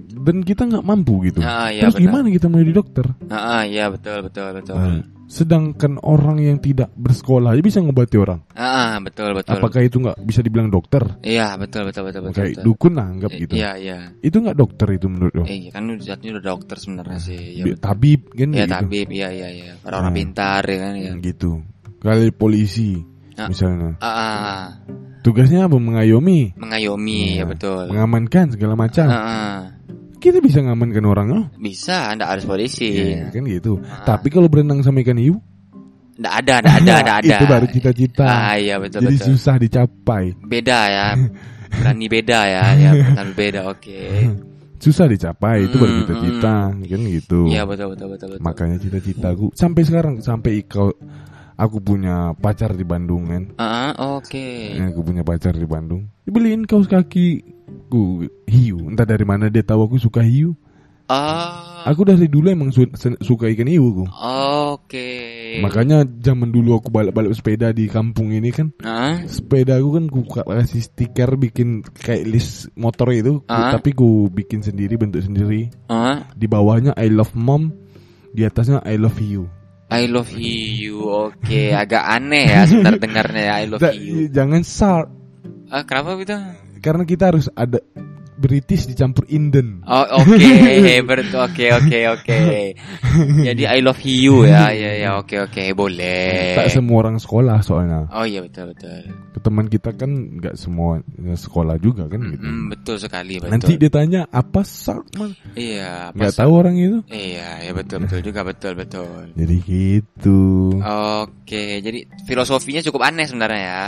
Dan kita nggak mampu gitu. Ah, iya, Terus benar. gimana kita mau jadi dokter? ah ah, iya betul betul betul Nah, sedangkan orang yang tidak bersekolah aja bisa ngobati orang. ah ah, betul betul Apakah itu nggak bisa dibilang dokter? iya betul betul betul betul, Kayak betul. dukun lah anggap gitu. iya iya Itu nggak dokter itu menurut lo? eh kan udah jatuhnya udah dokter sebenarnya sih ya betul. Tabib kan ya gitu. tabib iya iya iya orang-orang Nah. pintar ya kan ya Gitu. Kali polisi Ah. misalnya. ah, ah, Tugasnya apa? Mengayomi, mengayomi ya Nah, betul mengamankan segala macam. Ah, ah. Kita bisa ngamankan orang oh. bisa anda harus polisi Iya, kan gitu. Ah. Tapi kalau berenang sama ikan hiu, Nggak ada, nggak ada, nggak ada. itu baru cita-cita. Ah iya betul Jadi betul. susah dicapai. Beda ya. berani beda ya, ya berani beda. Oke. Susah dicapai itu baru Hmm, cita-cita kan gitu. Iya betul betul betul betul. Makanya cita-citaku sampai sekarang sampai kau aku punya pacar di Bandung kan. Ah, oke. Ya, aku punya pacar di Bandung. Dibeliin kaos kaki ku hiu. Entah dari mana dia tahu aku suka hiu. Ah, Aku dari dulu emang su- suka ikan hiu ku. oke. Makanya zaman dulu aku balik-balik sepeda di kampung ini kan. Ah, Sepeda aku kan ku ka- kasih stiker bikin kayak list motor itu, ku- Ah. tapi ku bikin sendiri bentuk sendiri. ah, Di bawahnya I love mom, di atasnya I love you. I love you. Oke, agak aneh ya sebentar dengarnya ya I love you. Jangan sar, Ah, kenapa gitu? Karena kita harus ada British dicampur Inden. Oh, oke, betul. Oke, oke, oke. Jadi I love you ya, ya, ya. Oke, oke, boleh. Tak semua orang sekolah soalnya. Oh iya betul betul. Teman kita kan nggak semua sekolah juga kan gitu. Mm, betul sekali betul. Nanti dia tanya apa sak man? Iya. Nggak tahu orang itu. Iya, ya betul betul juga betul betul. Jadi gitu. Oke, jadi filosofinya cukup aneh sebenarnya ya.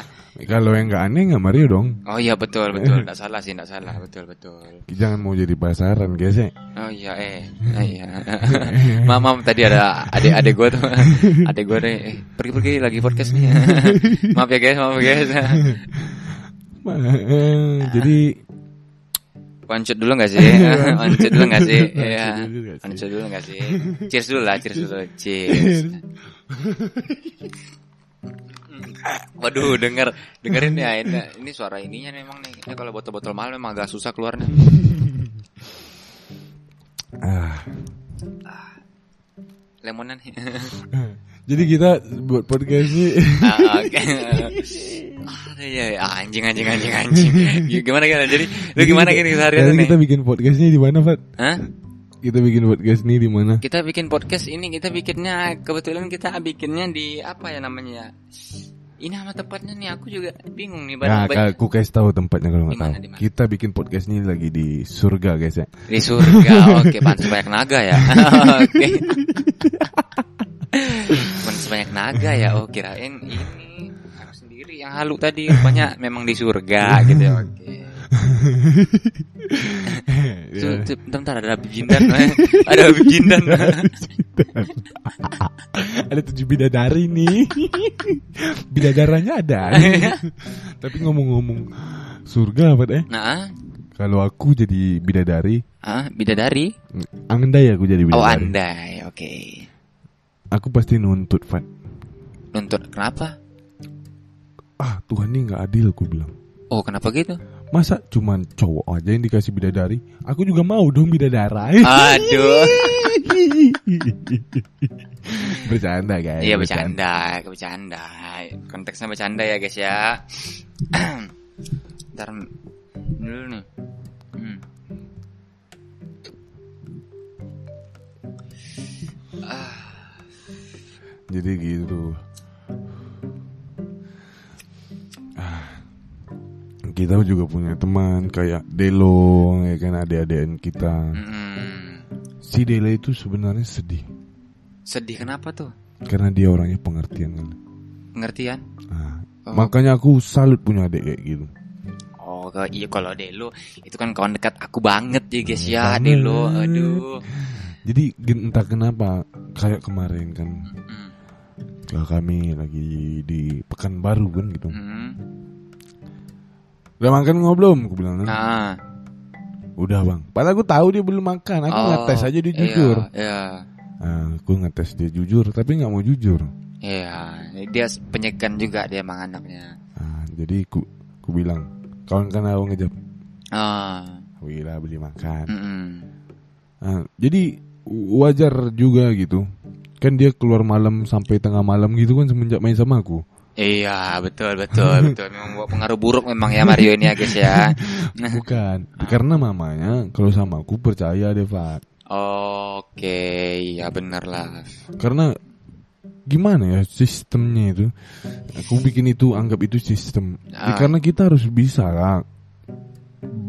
Kalau yang nggak aneh nggak Mario dong. Oh iya betul betul, tidak salah sih, tidak salah betul betul. Jangan mau jadi pasaran guys ya. Oh iya eh, Ah, iya. Mam, mam tadi ada adik adik gue tuh, adik gue deh, eh, pergi pergi lagi podcast nih. maaf ya guys, maaf ya guys. Eh, Jadi Lanjut dulu gak sih? Lanjut dulu gak sih? Iya. Lanjut dulu nggak sih? Lanjut dulu gak sih? Cheers dulu lah, cheers dulu. Cheers. Waduh, denger dengerin ya ini, ini suara ininya memang nih. Ini kalau botol-botol mahal memang agak susah keluarnya. ah, Lemonan. jadi kita buat podcast ini Ah. Ah. Ah, anjing anjing anjing anjing. Gimana gimana? Jadi lu gimana gini seharian Jadi nih? kita bikin podcast ini di mana, Fat? Hah? Kita bikin podcast ini di mana? Kita bikin podcast ini kita bikinnya kebetulan kita bikinnya di apa ya namanya ya? Ini nama tempatnya nih aku juga bingung nih Ya, banyak aku kasih tahu tempatnya kalau nggak tahu. Kita bikin podcast ini lagi di surga, guys ya. di surga. Oke, pantas banyak naga ya. Oke. pantas banyak naga ya. Oh, kirain ini aku sendiri yang halu tadi rupanya memang di surga gitu ya. Oke. Ya. Tuh, Bentar, bentar ada Habib Jindan. ada Habib Jindan. ada tujuh bidadari nih. Bidadaranya ada. Tapi ngomong-ngomong surga apa eh? Nah, Kalau aku jadi bidadari, ah, bidadari. andai aku jadi Oh, bidadari. andai. Oke. Aku pasti nuntut, Fat. Nuntut kenapa? Ah, Tuhan ini nggak adil, aku bilang. Oh, kenapa gitu? Masa cuman cowok aja yang dikasih bidadari? Aku juga mau dong bidadara. Aduh. bercanda guys. Iya bercanda, bercanda. Konteksnya bercanda ya guys ya. Ntar dulu nih. Hmm. Jadi gitu. Kita juga punya teman kayak Delo, ya kan adik-adikan kita. Mm-mm. Si Delo itu sebenarnya sedih Sedih kenapa tuh? karena dia orangnya pengertian kan. Pengertian? Ah, Oh. Makanya aku salut punya adik kayak gitu. Oh iya kalau Delo itu kan kawan dekat aku banget ya guys ya Banget. Delo. Aduh. Jadi entah kenapa kayak kemarin kan Mm. ya kami lagi di Pekanbaru kan gitu. Mm. Udah makan nggak belum? Aku bilang kan. Ah. Udah bang. Padahal aku tahu dia belum makan. Aku Oh, ngetes aja dia iya, jujur. Iya. Ah, aku ngetes dia jujur, tapi nggak mau jujur. Iya, dia penyegan juga dia emang anaknya. Ah, jadi ku, ku bilang, kawan kan aku ngejawab, Ah. Wira beli makan. Mm-mm. Ah, jadi wajar juga gitu. Kan dia keluar malam sampai tengah malam gitu kan semenjak main sama aku. Iya betul betul betul memang bawa pengaruh buruk memang ya Mario ini ya guys ya. Bukan, karena mamanya kalau sama aku percaya deh, Fat. Oke, ya bener lah. Karena gimana ya sistemnya itu? Aku bikin itu anggap itu sistem. Ya, Ah. karena kita harus bisa lah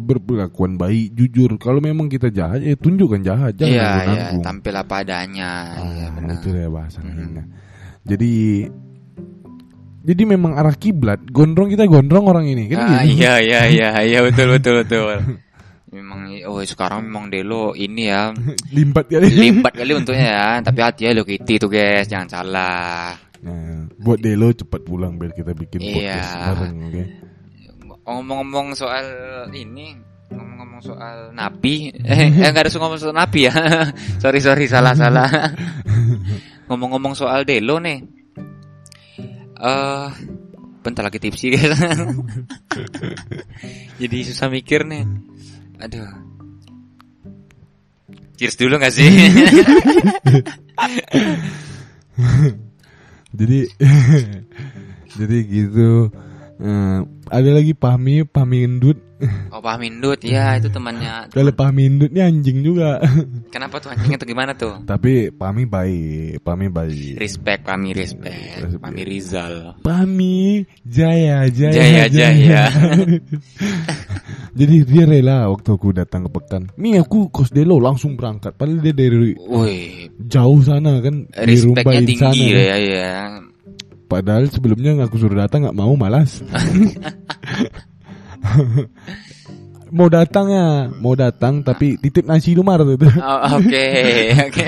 berpelakuan baik, jujur. Kalau memang kita jahat, ya tunjukkan jahat, jangan iya, nanggung-nanggung. tampil apa adanya. Ah, benar. itu ya bahasa Mhm. lainnya. Jadi jadi memang arah kiblat gondrong kita gondrong orang ini kan Ah, gitu. iya iya iya iya betul betul betul. Memang oh sekarang memang Delo ini ya limbat kali limbat kali untuknya ya. Tapi hati ya Hello Kitty tuh guys, jangan salah. Nah, buat Delo cepat pulang biar kita bikin Iya. podcast bareng oke Ngomong-ngomong soal ini, ngomong-ngomong soal nabi, eh eh, nggak ada ngomong soal nabi ya. sorry sorry salah salah. ngomong-ngomong soal Delo nih. Eh, bentar lagi tipsi guys. Jadi susah mikir nih. Aduh. Cheers dulu gak sih? jadi jadi gitu Eh, ada lagi Pahmi Pahmi Indut oh Pak Mindut, ya itu temannya. kalau Pahmi Indut ini anjing juga Kenapa tuh anjingnya tuh gimana tuh? tapi Pahmi baik Pahmi baik Respect, Pami respect, Pami Rizal. Pahmi Jaya Jaya Jaya Jaya. jadi dia rela waktu aku datang ke pekan nih aku kos Delo langsung berangkat padahal dia dari Wih, jauh sana kan respectnya tinggi kan. ya ya. Padahal sebelumnya aku suruh datang nggak mau malas. mau datang ya, mau datang tapi titip nasi lumar tuh. Oh, Oke, oke.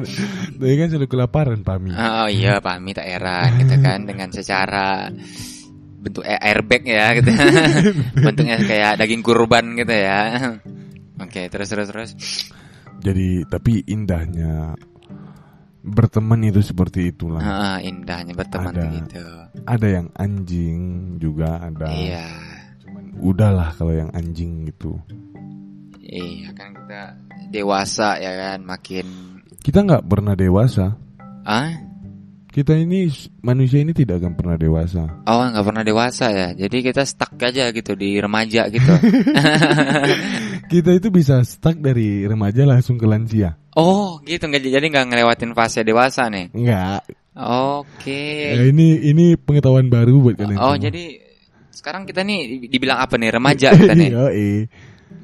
Dia kan selalu kelaparan Pami. Oh iya, Pami tak heran gitu kan dengan secara bentuk airbag ya gitu. Bentuknya kayak daging kurban gitu ya. Oke, terus terus terus. Jadi tapi indahnya berteman itu seperti itulah. Ah, indahnya berteman Ada. gitu. Ada yang anjing juga ada. Iya. Udahlah kalau yang anjing gitu. Iya kan kita dewasa ya kan makin Kita nggak pernah dewasa. ah Kita ini manusia ini tidak akan pernah dewasa. oh nggak pernah dewasa ya jadi kita stuck aja gitu di remaja gitu Kita itu bisa stuck dari remaja langsung ke lansia. oh gitu nggak jadi nggak ngelewatin fase dewasa nih Enggak. oke Ya, ini ini pengetahuan baru buat kalian. oh semua. jadi sekarang kita nih dibilang apa nih remaja kita nih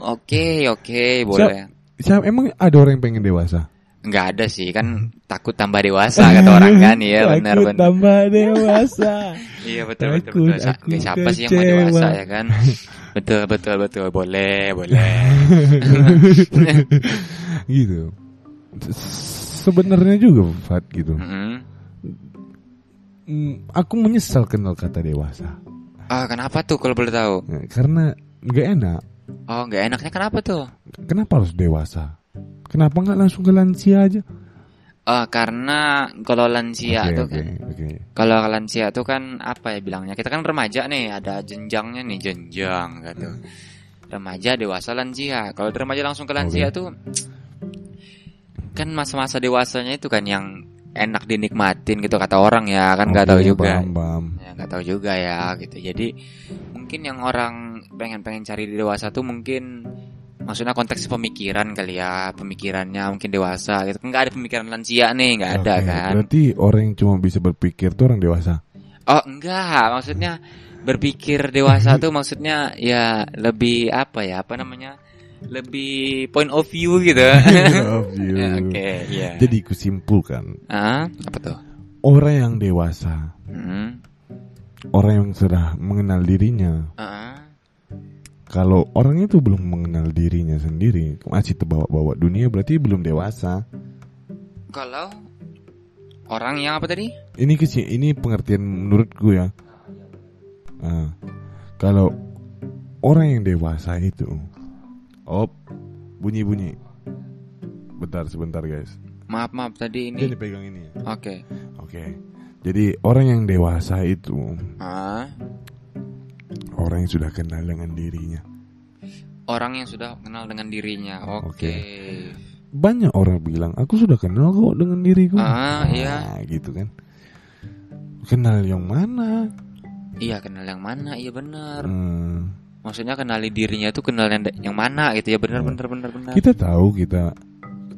oke oke boleh Siapa emang ada orang yang pengen dewasa? nggak ada sih kan takut tambah dewasa kata orang kan iya benar Takut benar tambah dewasa. Iya betul betul betul. Sa- siapa sih yang mau dewasa ya kan? betul betul betul. Boleh boleh. gitu. Sebenarnya juga Fat gitu. Mm-mm. Hmm, Aku menyesal kenal kata dewasa. Ah kenapa tuh kalau boleh tahu? Ya, Karena nggak enak. Oh nggak enaknya kenapa tuh? Kenapa harus dewasa? Kenapa nggak langsung ke lansia aja? Ah karena kalau lansia Oke, tuh oke, kan, oke. kalau lansia tuh kan apa ya bilangnya? Kita kan remaja nih, ada jenjangnya nih jenjang gitu. Remaja, dewasa, lansia. Kalau remaja langsung ke lansia Oke. tuh kan masa-masa dewasanya itu kan yang enak dinikmatin gitu kata orang ya kan nggak Oke, tahu juga. paham, paham. ya nggak tahu juga ya gitu jadi mungkin yang orang pengen pengen cari di dewasa tuh mungkin maksudnya konteks pemikiran kali ya pemikirannya mungkin dewasa gitu nggak ada pemikiran lansia nih nggak ada kan Berarti orang yang cuma bisa berpikir tuh orang dewasa. oh enggak maksudnya berpikir dewasa tuh maksudnya ya lebih apa ya apa namanya lebih point of view gitu Of you. Ya, oke iya Jadi kusimpulkan ah apa tuh orang yang dewasa, Hmm. orang yang sudah mengenal dirinya. Ah. Kalau orang itu belum mengenal dirinya sendiri, masih terbawa-bawa dunia berarti belum dewasa. kalau orang yang apa tadi Ini kesi ini pengertian menurutku ya. Ah, kalau orang yang dewasa itu, op, bunyi-bunyi. Bentar sebentar guys. maaf maaf tadi ini Ini pegang ini. ya. oke Oke. Jadi orang yang dewasa itu ah orang yang sudah kenal dengan dirinya. orang yang sudah kenal dengan dirinya. Oke. Banyak orang bilang aku sudah kenal kok dengan diriku. Ah, iya. Nah, gitu kan. Kenal yang mana? Iya, kenal yang mana? Iya benar. Hmm, Maksudnya kenali dirinya tuh kenal yang, yang mana gitu ya benar benar benar benar. kita tahu kita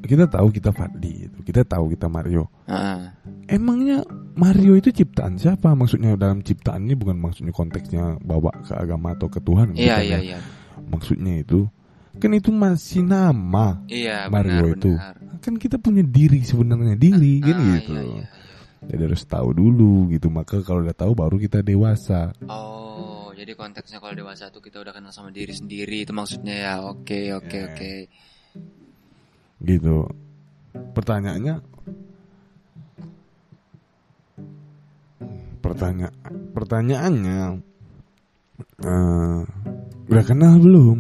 kita tahu kita Fadli itu. Kita tahu kita Mario. Ah, Emangnya Mario itu ciptaan siapa? Maksudnya dalam ciptaan ini bukan maksudnya konteksnya bawa ke agama atau ke Tuhan. iya iya ya. iya. Maksudnya itu kan itu masih nama. Iya Mario benar itu. benar. Kan kita punya diri sebenarnya diri kan Ah, gitu. iya, iya. Jadi harus tahu dulu gitu. Maka kalau udah tahu baru kita dewasa. Oh, jadi konteksnya kalau dewasa tuh kita udah kenal sama diri sendiri itu maksudnya ya. Oke, oke, Iya. oke. Gitu. Pertanyaannya Pertanya pertanyaannya eh, udah kenal belum?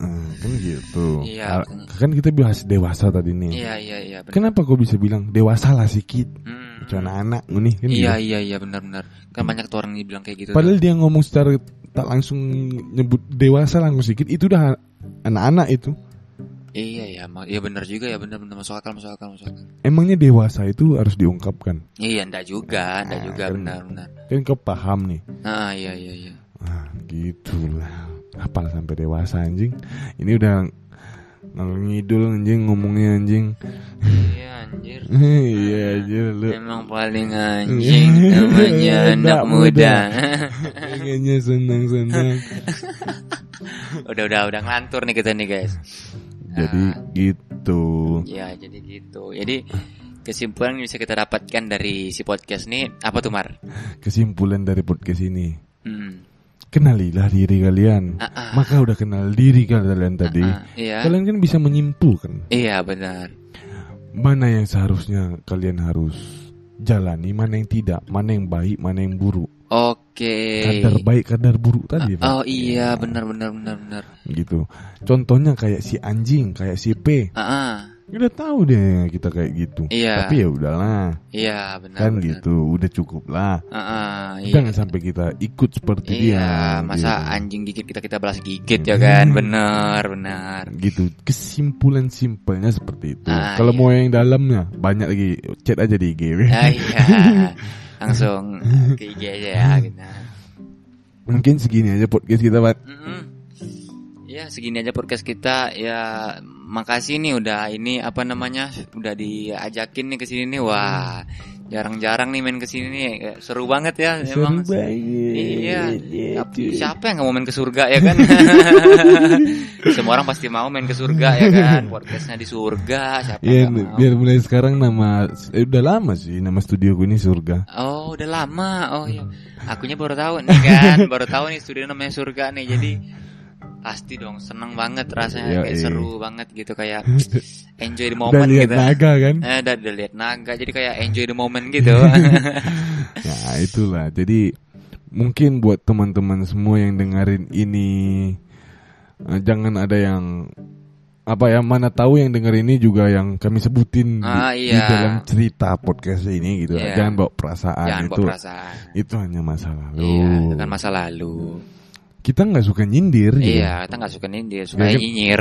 Eh, kan gitu. Iya, Kan kita bahas dewasa tadi nih. Iya, iya, iya. Kenapa kau bisa bilang dewasa lah sedikit? Hmm. Cuma anak nih kan Iya, gitu. iya, iya, benar-benar. Kan banyak tuh orang yang bilang kayak gitu. Padahal dia ngomong secara tak langsung nyebut dewasa langsung sedikit itu udah anak-anak itu. Iya, iya, ma- iya benar juga ya, benar-benar masuk akal, masuk akal, masuk akal. Emangnya dewasa itu harus diungkapkan. Iya, enggak juga, enggak Ah, juga, benar-benar. Kan kau paham nih. Ah, iya, iya, iya. Ah, gitulah. Apal sampai dewasa anjing. Ini udah ngalor ngidul anjing ngomongnya anjing. Iya, anjir. Iya anjir lu. Emang paling anjing namanya anak muda. Pengennya senang-senang. udah, udah, udah ngelantur nih kita nih, guys. Jadi gitu. Ya, jadi gitu. Jadi kesimpulan yang bisa kita dapatkan dari si podcast nih apa tuh, Mar? Kesimpulan dari podcast ini. Hmm. Kenalilah diri kalian. Ah, ah. Maka udah kenal diri kalian tadi. Ah, iya. Kalian kan bisa menyimpulkan Iya, benar. mana yang seharusnya kalian harus jalani, mana yang tidak, mana yang baik, mana yang buruk. Oke. Kadar baik, kadar buruk tadi. Pak. Oh iya, benar benar benar benar. Gitu. Contohnya kayak si anjing, kayak si P. Ah, ah. Udah tahu deh kita kayak gitu. Iya. Tapi ya udahlah, Iya, benar. kan benar. gitu. Udah cukup lah. Ah, ah, iya. Jangan sampai kita ikut seperti dia. Iya, masa gitu. anjing gigit kita kita balas gigit ya kan? Benar, benar. gitu kesimpulan simpelnya seperti itu Ah, kalau iya. mau yang dalamnya banyak lagi chat aja di IG Ah, iya. Langsung ke IG aja ya gitu. mungkin segini aja podcast kita Pak Mm-mm. Ya segini aja podcast kita ya makasih nih udah ini apa namanya udah diajakin nih ke sini nih wah jarang-jarang nih main ke sini nih Kayak seru banget ya emang Seru banget. iya cuy. siapa yang nggak mau main ke surga ya kan semua orang pasti mau main ke surga ya kan podcastnya di surga siapa nggak mau biar mulai sekarang nama eh, udah lama sih nama studioku ini surga. Oh, udah lama. Oh iya. Akunya baru tahu nih kan, baru tahu nih studio namanya surga nih. Jadi pasti dong seneng banget rasanya kayak Yoi. seru banget gitu kayak enjoy the Udah moment lihat gitu. naga kan? Eh, udah, udah lihat naga jadi kayak enjoy the moment gitu. Nah itulah. Jadi mungkin buat teman-teman semua yang dengerin ini eh, jangan ada yang apa ya mana tahu yang denger ini juga yang kami sebutin di- Ah, di, iya. dalam cerita podcast ini gitu. Iya. Jangan bawa perasaan Jangan itu. bawa perasaan. Itu hanya masa lalu. Iya, itu kan masa lalu. Kita nggak suka nyindir gitu. Iya, kita nggak suka nyindir, suka kan? nyinyir.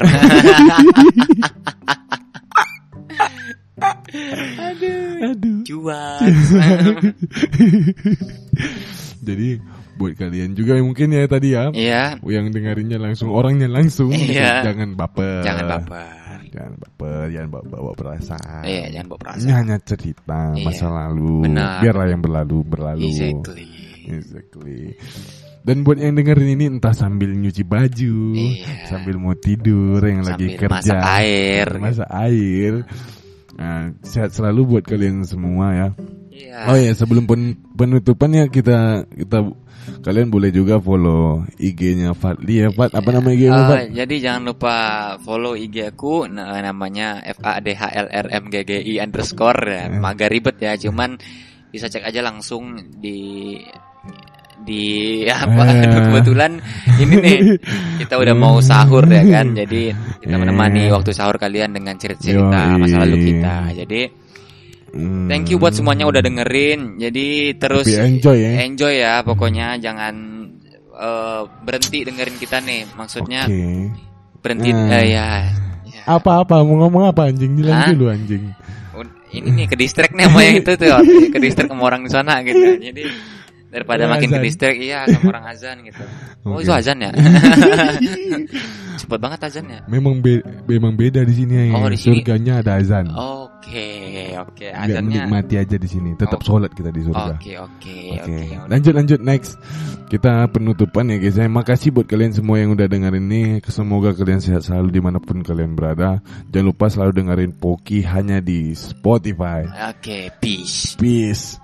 Aduh. Cuan. Jadi buat kalian juga mungkin ya tadi ya Iya, yang dengerinnya langsung orangnya langsung Iya. jangan baper. jangan baper. Jangan baper, jangan bawa, bawa perasaan. Iya, jangan bawa Ini perasaan. hanya cerita Iya. masa lalu. Benar. Biarlah yang berlalu berlalu. Exactly. Exactly. Dan buat yang dengerin ini entah sambil nyuci baju, Iya. sambil mau tidur, yang lagi Sambil kerja, masak air. masak air. Nah, sehat selalu buat kalian semua ya. Iya. Oh ya, sebelum pen- penutupan ya kita kita kalian boleh juga follow IG-nya Fadli ya, Fat. Apa nama IG-nya, Eh, Fat? jadi jangan lupa follow IG aku nah, namanya F A D H L R M G G I underscore ya. Agak ribet ya, cuman bisa cek aja langsung di di apa Eh. kebetulan ini nih kita udah mau sahur ya kan jadi kita Eh. menemani waktu sahur kalian dengan cerita-cerita Yoi. masa lalu kita jadi Hmm. thank you buat semuanya udah dengerin jadi terus Tapi enjoy ya. enjoy ya pokoknya jangan eh, berhenti dengerin kita nih maksudnya Oke. berhenti Hmm. eh, ya, ya. Apa-apa mau ngomong apa anjing? Hah? dulu anjing. Ini nih ke distrik nih sama yang itu tuh ke distrik sama orang di sana gitu jadi daripada Orang makin ke azan. iya sama orang azan gitu oh Oke. itu azan ya cepet banget azannya Memang be- memang beda di sini ya. Oh, di sini. Surganya ada azan. oke oke Nggak azannya menikmati aja di sini. Tetap Oh. sholat kita di surga. oke oke Oke, oke ya udah. lanjut lanjut next. Kita penutupan ya guys. Terima kasih buat kalian semua yang udah dengerin ini. Semoga kalian sehat selalu di mana pun kalian berada. Jangan lupa selalu dengerin Poki hanya di Spotify. oke peace Peace.